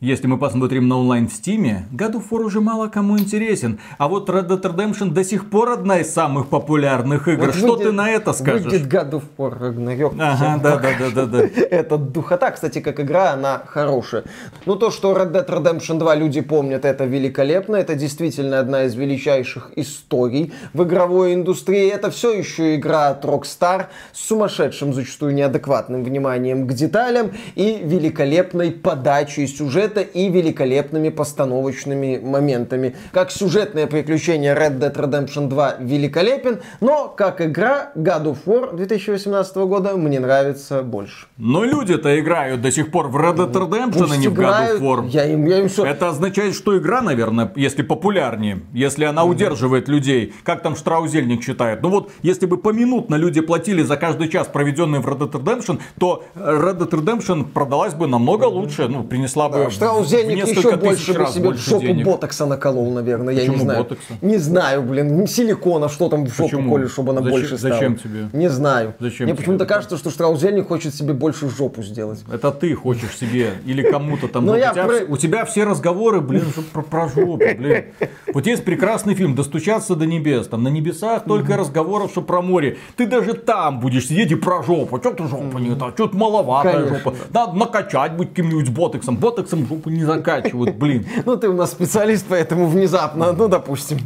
Если мы посмотрим на онлайн в Стиме, God of War уже мало кому интересен. А вот Red Dead Redemption до сих пор одна из самых популярных игр. Вот Что выйдет- ты на это скажешь? Выйдет God of War Ragnarok. Ага, да, да, да, да, да. Это духота, кстати, как игра, она хорошая. Ну, то, что Red Dead Redemption 2 люди помнят, это великолепно. Это действительно одна из величайших историй в игровой индустрии. Это все еще игра от Rockstar с сумасшедшим, зачастую неадекватным вниманием к деталям и великолепной подачей сюжета и великолепными постановочными моментами. Как сюжетное приключение Red Dead Redemption 2 великолепен, но как игра God of War 2018 года мне нравится больше. Но люди-то играют до сих пор в Red Dead Redemption, а не в God of War. Я им, я им всё- Это означает, что игра, наверное, если популярнее, если она удерживает людей, как там Штраузельник считает. Ну вот, если бы поминутно люди платили за каждый час, проведенный в Red Dead Redemption, то Red Dead Redemption продалась бы намного лучше, ну, принесла бы в Штраузельник несколько еще больше бы себе в больше жопу денег. ботокса наколол, наверное, я не Почему знаю. ботокса? Не знаю, блин, силикона, что там в жопу Почему? колешь, чтобы она Зачем- больше стала. зачем тебе? Не знаю. Зачем Мне почему-то кажется, что Штраузельник хочет себе больше жопу сделать. Это ты хочешь себе или кому-то там. Но Ну, я у, тебя, про- у тебя все разговоры, блин, про, про жопу, блин. Вот есть прекрасный фильм «Достучаться до небес». Там на небесах только разговоров, что про море. Ты даже там будешь сидеть и про жопу. Что ты жопа не так? Что-то маловатая Конечно. жопа. Надо накачать быть каким-нибудь ботоксом. Ботоксом жопу не закачивают, блин. Ну, ты у нас специалист, поэтому внезапно, ну, допустим.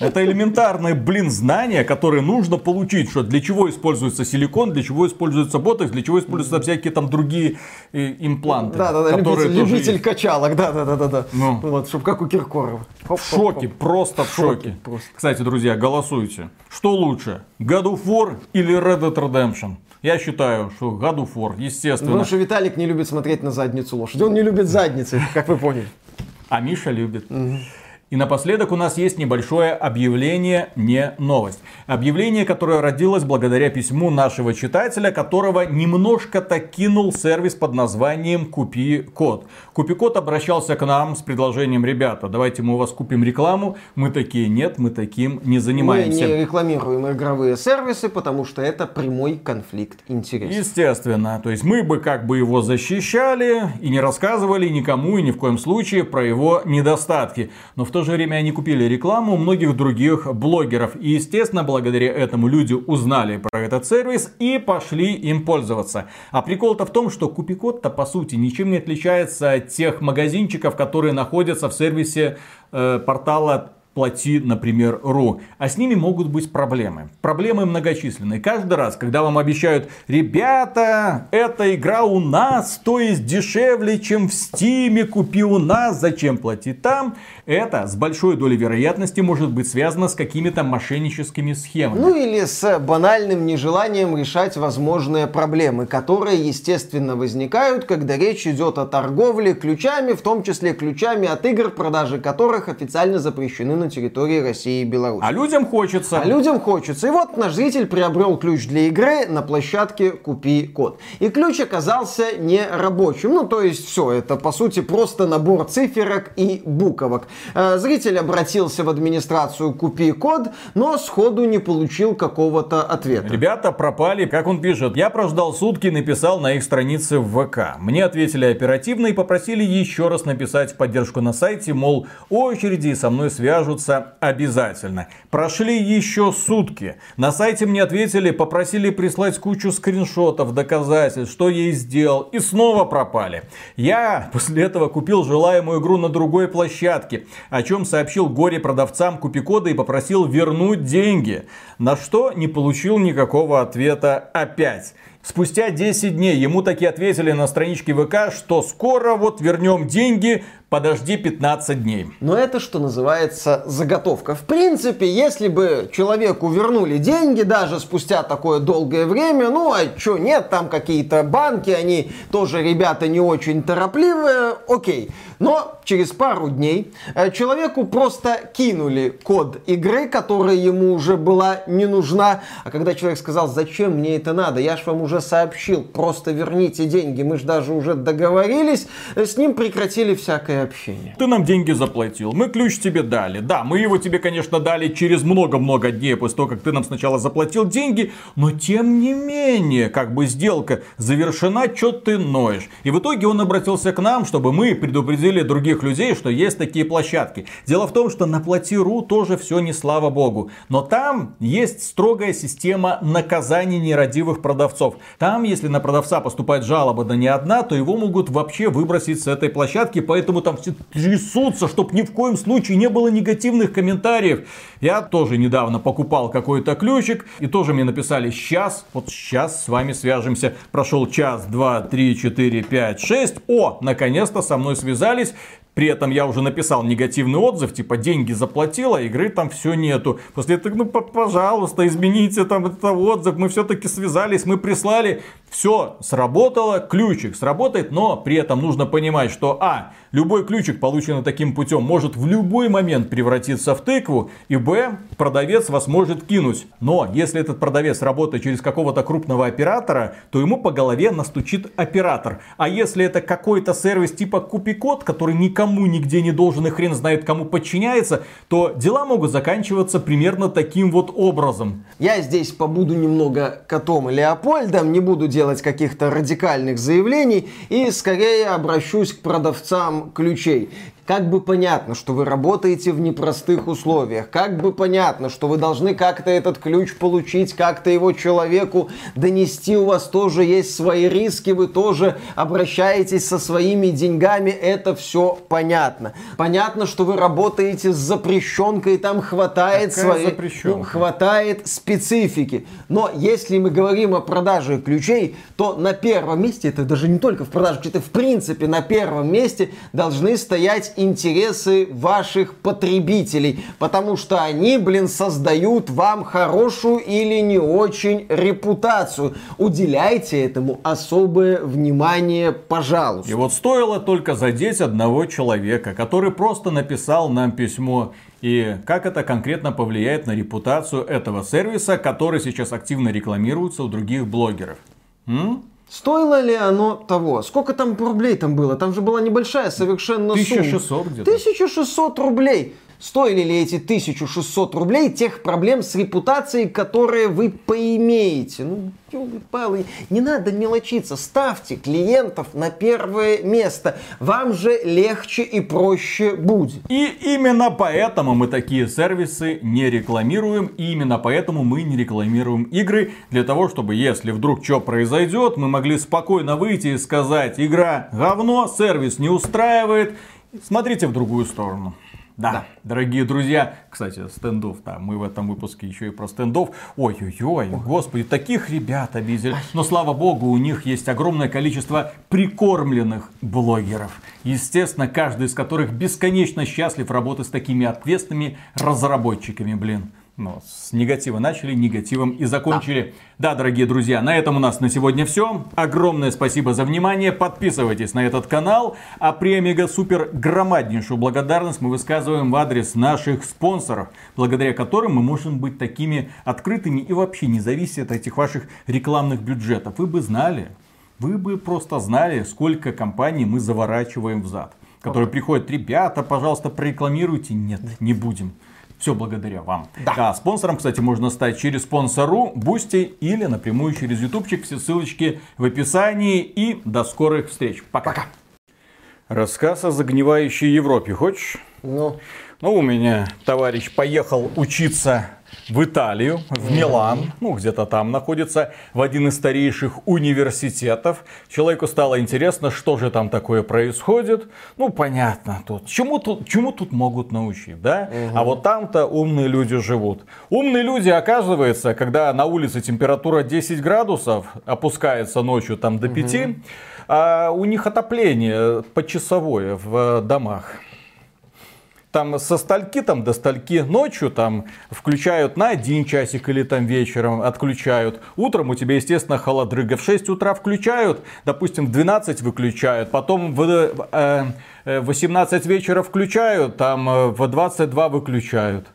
Это элементарные, блин, знания, которые нужно получить, что для чего используется силикон, для чего используется ботокс, для чего используются всякие там другие э, импланты. Да-да-да, которые любитель, тоже любитель есть. качалок, да-да-да-да. Ну. Вот, чтобы как у Киркорова. Хоп, В шоке, хоп. просто в шоке. просто. Кстати, друзья, голосуйте. Что лучше, God of War или Red Dead Redemption? Я считаю, что War, естественно. Потому что Виталик не любит смотреть на задницу лошади. Он не любит задницы, как вы поняли. А Миша любит. И напоследок у нас есть небольшое объявление, не новость. Объявление, которое родилось благодаря письму нашего читателя, которого немножко так кинул сервис под названием Купи Код. Купи Код обращался к нам с предложением, ребята, давайте мы у вас купим рекламу. Мы такие, нет, мы таким не Мы занимаемся. не рекламируем игровые сервисы, потому что это прямой конфликт интересов. Естественно. То есть мы бы как бы его защищали и не рассказывали никому и ни в коем случае про его недостатки. Но в то же время они купили рекламу многих других блогеров. И естественно, благодаря этому люди узнали про этот сервис и пошли им пользоваться. А прикол-то в том, что Купикод-то по сути ничем не отличается от тех магазинчиков, которые находятся в сервисе э, портала плати, например, ру. А с ними могут быть проблемы. Проблемы многочисленные. Каждый раз, когда вам обещают, ребята, эта игра у нас, то есть дешевле, чем в Стиме, купи у нас, зачем платить там, это с большой долей вероятности может быть связано с какими-то мошенническими схемами. Ну или с банальным нежеланием решать возможные проблемы, которые, естественно, возникают, когда речь идет о торговле ключами, в том числе ключами от игр, продажи которых официально запрещены на территории России и Беларуси. А людям хочется. А людям хочется. И вот наш зритель приобрел ключ для игры на площадке «Купи код». И ключ оказался не рабочим. Ну, то есть все, это по сути просто набор циферок и буквок. Э, зритель обратился в администрацию «Купи код», но сходу не получил какого-то ответа. Ребята пропали, как он пишет. Я прождал сутки, написал на их странице в ВК. Мне ответили оперативно и попросили еще раз написать поддержку на сайте, мол, очереди со мной свяжутся обязательно. Прошли еще сутки. На сайте мне ответили, попросили прислать кучу скриншотов, доказательств, что я и сделал. И снова пропали. Я после этого купил желаемую игру на другой площадке о чем сообщил горе продавцам купикода и попросил вернуть деньги. На что не получил никакого ответа опять. Спустя 10 дней ему таки ответили на страничке ВК, что скоро вот вернем деньги, подожди 15 дней. Но это, что называется, заготовка. В принципе, если бы человеку вернули деньги, даже спустя такое долгое время, ну а что нет, там какие-то банки, они тоже ребята не очень торопливые, окей. Но через пару дней э, человеку просто кинули код игры, которая ему уже была не нужна. А когда человек сказал, зачем мне это надо, я ж вам уже сообщил, просто верните деньги, мы же даже уже договорились, э, с ним прекратили всякое общение. Ты нам деньги заплатил, мы ключ тебе дали. Да, мы его тебе, конечно, дали через много-много дней после того, как ты нам сначала заплатил деньги, но тем не менее, как бы сделка завершена, что ты ноешь. И в итоге он обратился к нам, чтобы мы предупредили других людей, что есть такие площадки. Дело в том, что на Плати.ру тоже все не слава богу. Но там есть строгая система наказаний нерадивых продавцов. Там, если на продавца поступает жалоба, да не одна, то его могут вообще выбросить с этой площадки, поэтому там там все трясутся, чтобы ни в коем случае не было негативных комментариев. Я тоже недавно покупал какой-то ключик, и тоже мне написали, сейчас, вот сейчас с вами свяжемся. Прошел час, два, три, четыре, пять, шесть. О, наконец-то со мной связались. При этом я уже написал негативный отзыв, типа деньги заплатила, игры там все нету. После этого, ну пожалуйста, измените там этот отзыв, мы все-таки связались, мы прислали. Все сработало, ключик сработает, но при этом нужно понимать, что а, любой ключик, полученный таким путем, может в любой момент превратиться в тыкву, и б, продавец вас может кинуть. Но если этот продавец работает через какого-то крупного оператора, то ему по голове настучит оператор. А если это какой-то сервис типа Купикод, который никому нигде не должен и хрен знает кому подчиняется, то дела могут заканчиваться примерно таким вот образом. Я здесь побуду немного котом и Леопольдом, не буду делать каких-то радикальных заявлений и скорее обращусь к продавцам ключей. Как бы понятно, что вы работаете в непростых условиях, как бы понятно, что вы должны как-то этот ключ получить, как-то его человеку донести, у вас тоже есть свои риски, вы тоже обращаетесь со своими деньгами, это все понятно. Понятно, что вы работаете с запрещенкой, там хватает своей, ну, хватает специфики. Но если мы говорим о продаже ключей, то на первом месте, это даже не только в продаже, это в принципе на первом месте должны стоять интересы ваших потребителей, потому что они, блин, создают вам хорошую или не очень репутацию. Уделяйте этому особое внимание, пожалуйста. И вот стоило только задеть одного человека, который просто написал нам письмо и как это конкретно повлияет на репутацию этого сервиса, который сейчас активно рекламируется у других блогеров. М? Стоило ли оно того? Сколько там рублей там было? Там же была небольшая совершенно 1600 сумма. где-то. 1600 рублей. Стоили ли эти 1600 рублей тех проблем с репутацией, которые вы поимеете? Ну, палы, не надо мелочиться. Ставьте клиентов на первое место. Вам же легче и проще будет. И именно поэтому мы такие сервисы не рекламируем. И именно поэтому мы не рекламируем игры. Для того, чтобы если вдруг что произойдет, мы могли спокойно выйти и сказать, игра говно, сервис не устраивает. Смотрите в другую сторону. Да, дорогие друзья, кстати, стендов, да, мы в этом выпуске еще и про стендов. Ой-ой-ой, господи, таких ребят обидели. Но слава богу, у них есть огромное количество прикормленных блогеров. Естественно, каждый из которых бесконечно счастлив работать с такими ответственными разработчиками, блин. Ну, с негатива начали, негативом и закончили. Да. да, дорогие друзья, на этом у нас на сегодня все. Огромное спасибо за внимание. Подписывайтесь на этот канал. А премега супер громаднейшую благодарность мы высказываем в адрес наших спонсоров, благодаря которым мы можем быть такими открытыми и вообще не зависеть от этих ваших рекламных бюджетов. Вы бы знали, вы бы просто знали, сколько компаний мы заворачиваем в зад. Которые приходят, ребята, пожалуйста, прорекламируйте. Нет, не будем. Все благодаря вам. Да. А спонсором, кстати, можно стать через Sponsr, Boosty или напрямую через ютубчик. Все ссылочки в описании. И до скорых встреч. Пока. Пока. Рассказ о загнивающей Европе. Хочешь? Ну. Ну, у меня товарищ поехал учиться в Италию, в Милан, ну где-то там находится, в один из старейших университетов. Человеку стало интересно, что же там такое происходит. Ну понятно, тут чему тут, чему тут могут научить, да? Угу. А вот там-то умные люди живут. Умные люди, оказывается, когда на улице температура 10 градусов, опускается ночью там до 5, угу. а у них отопление почасовое в домах там со стальки там до стальки ночью там включают на один часик или там вечером отключают. Утром у тебя, естественно, холодрыга. В 6 утра включают, допустим, в 12 выключают, потом в э, 18 э, вечера включают, там э, в 22 выключают.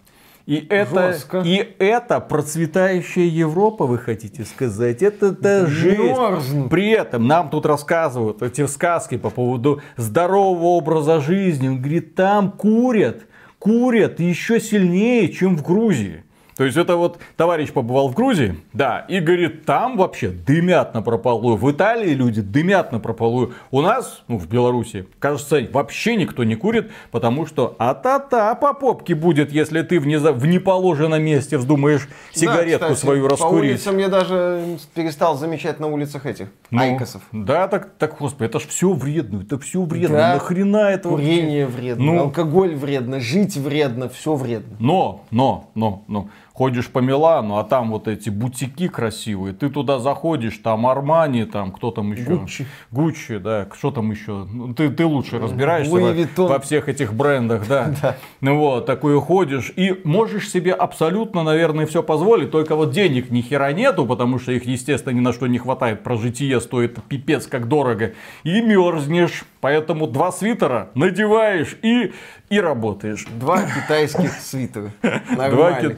И это, и это процветающая Европа, вы хотите сказать? Это, это жизнь. При этом нам тут рассказывают эти сказки по поводу здорового образа жизни. Он говорит, там курят, курят еще сильнее, чем в Грузии. То есть это вот товарищ побывал в Грузии, да, и говорит, там вообще дымят на прополую. В Италии люди дымят на прополую. У нас, ну, в Беларуси, кажется, вообще никто не курит, потому что а-та-та по попке будет, если ты в, неза... в неположенном месте вздумаешь сигаретку да, кстати, свою раскурить. По улицам я даже перестал замечать на улицах этих ну, айкосов. Да, так, так, господи, это ж все вредно, это все вредно. Да. Нахрена это Курение вредно, ну, алкоголь вредно, жить вредно, все вредно. Но, но, но, но ходишь по Милану, а там вот эти бутики красивые, ты туда заходишь, там Армани, там кто там еще? Гуччи. Гуччи, да, что там еще? Ну, ты, ты лучше разбираешься во, во всех этих брендах, да. да. Ну вот, такой ходишь и можешь себе абсолютно, наверное, все позволить, только вот денег ни хера нету, потому что их, естественно, ни на что не хватает, про житие стоит пипец как дорого, и мерзнешь, поэтому два свитера надеваешь и, и работаешь. Два китайских свитера. Нормально.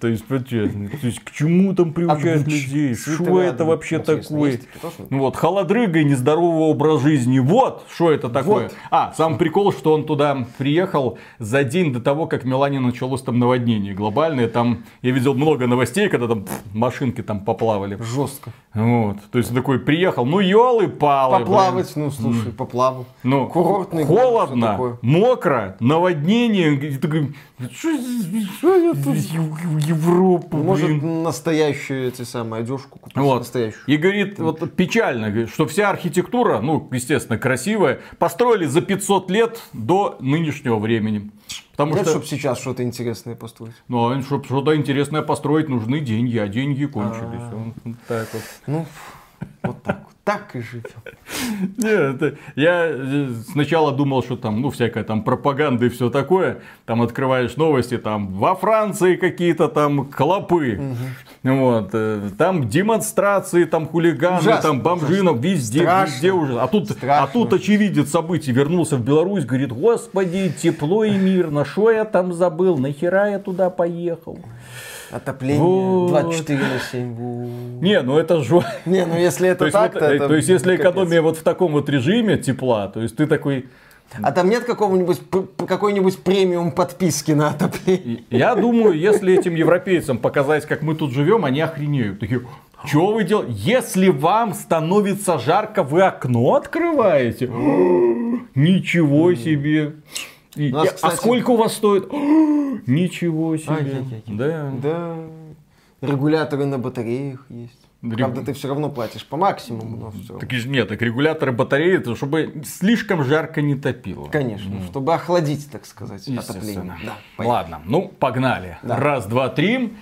То есть, то есть, к чему там приучают людей? Что это вообще такое? Вот, холодрыга и нездоровый образ жизни. Вот, что это такое. Вот. А, сам прикол, что он туда приехал за день до того, как в Милане началось там наводнение глобальное. Там, я видел много новостей, когда там пфф, машинки там поплавали. Жестко. Вот, то есть такой приехал, ну елы-палы. Поплавать, блин. ну слушай, поплавал. Ну, Курортный холодно, мокро, наводнение. И такой, что я тут Европу, Может, блин. настоящую эти самые одежку купить. Вот. Настоящую. И говорит, вот печально, что вся архитектура, ну, естественно, красивая, построили за 500 лет до нынешнего времени. Потому Нет, что... чтобы сейчас что-то интересное построить. Ну, а чтобы что-то интересное построить, нужны деньги, а деньги кончились. Вот так вот. Ну, вот так вот так и живем. Нет, я э, сначала думал, что там, ну, всякая там пропаганда и все такое. Там открываешь новости, там во Франции какие-то там клопы. Угу. Вот, э, там демонстрации, там хулиганы, ужасно, там бомжинов, ужасно. везде, Страшно. везде уже. А тут, а тут очевидец событий вернулся в Беларусь, говорит, господи, тепло и мирно, что я там забыл, нахера я туда поехал. Отопление вот. 24 на 7. Вот. Не, ну это же... Не, ну если это то так, то это... То есть если капец. экономия вот в таком вот режиме тепла, то есть ты такой... А там нет какого-нибудь какой-нибудь премиум подписки на отопление? Я думаю, если этим европейцам показать, как мы тут живем, они охренеют. Такие, что вы делаете? Если вам становится жарко, вы окно открываете? Ничего себе! И, нас, а кстати... А сколько у вас стоит? Ничего себе. Да. да. Регуляторы на батареях есть. Регу- Правда, ты все равно платишь по максимуму, но. Так нет, так регуляторы батареи, это чтобы слишком жарко не топило. Конечно, чтобы охладить, так сказать, отопление. Да, поехали. Ладно, ну погнали. Да. Раз, два, три.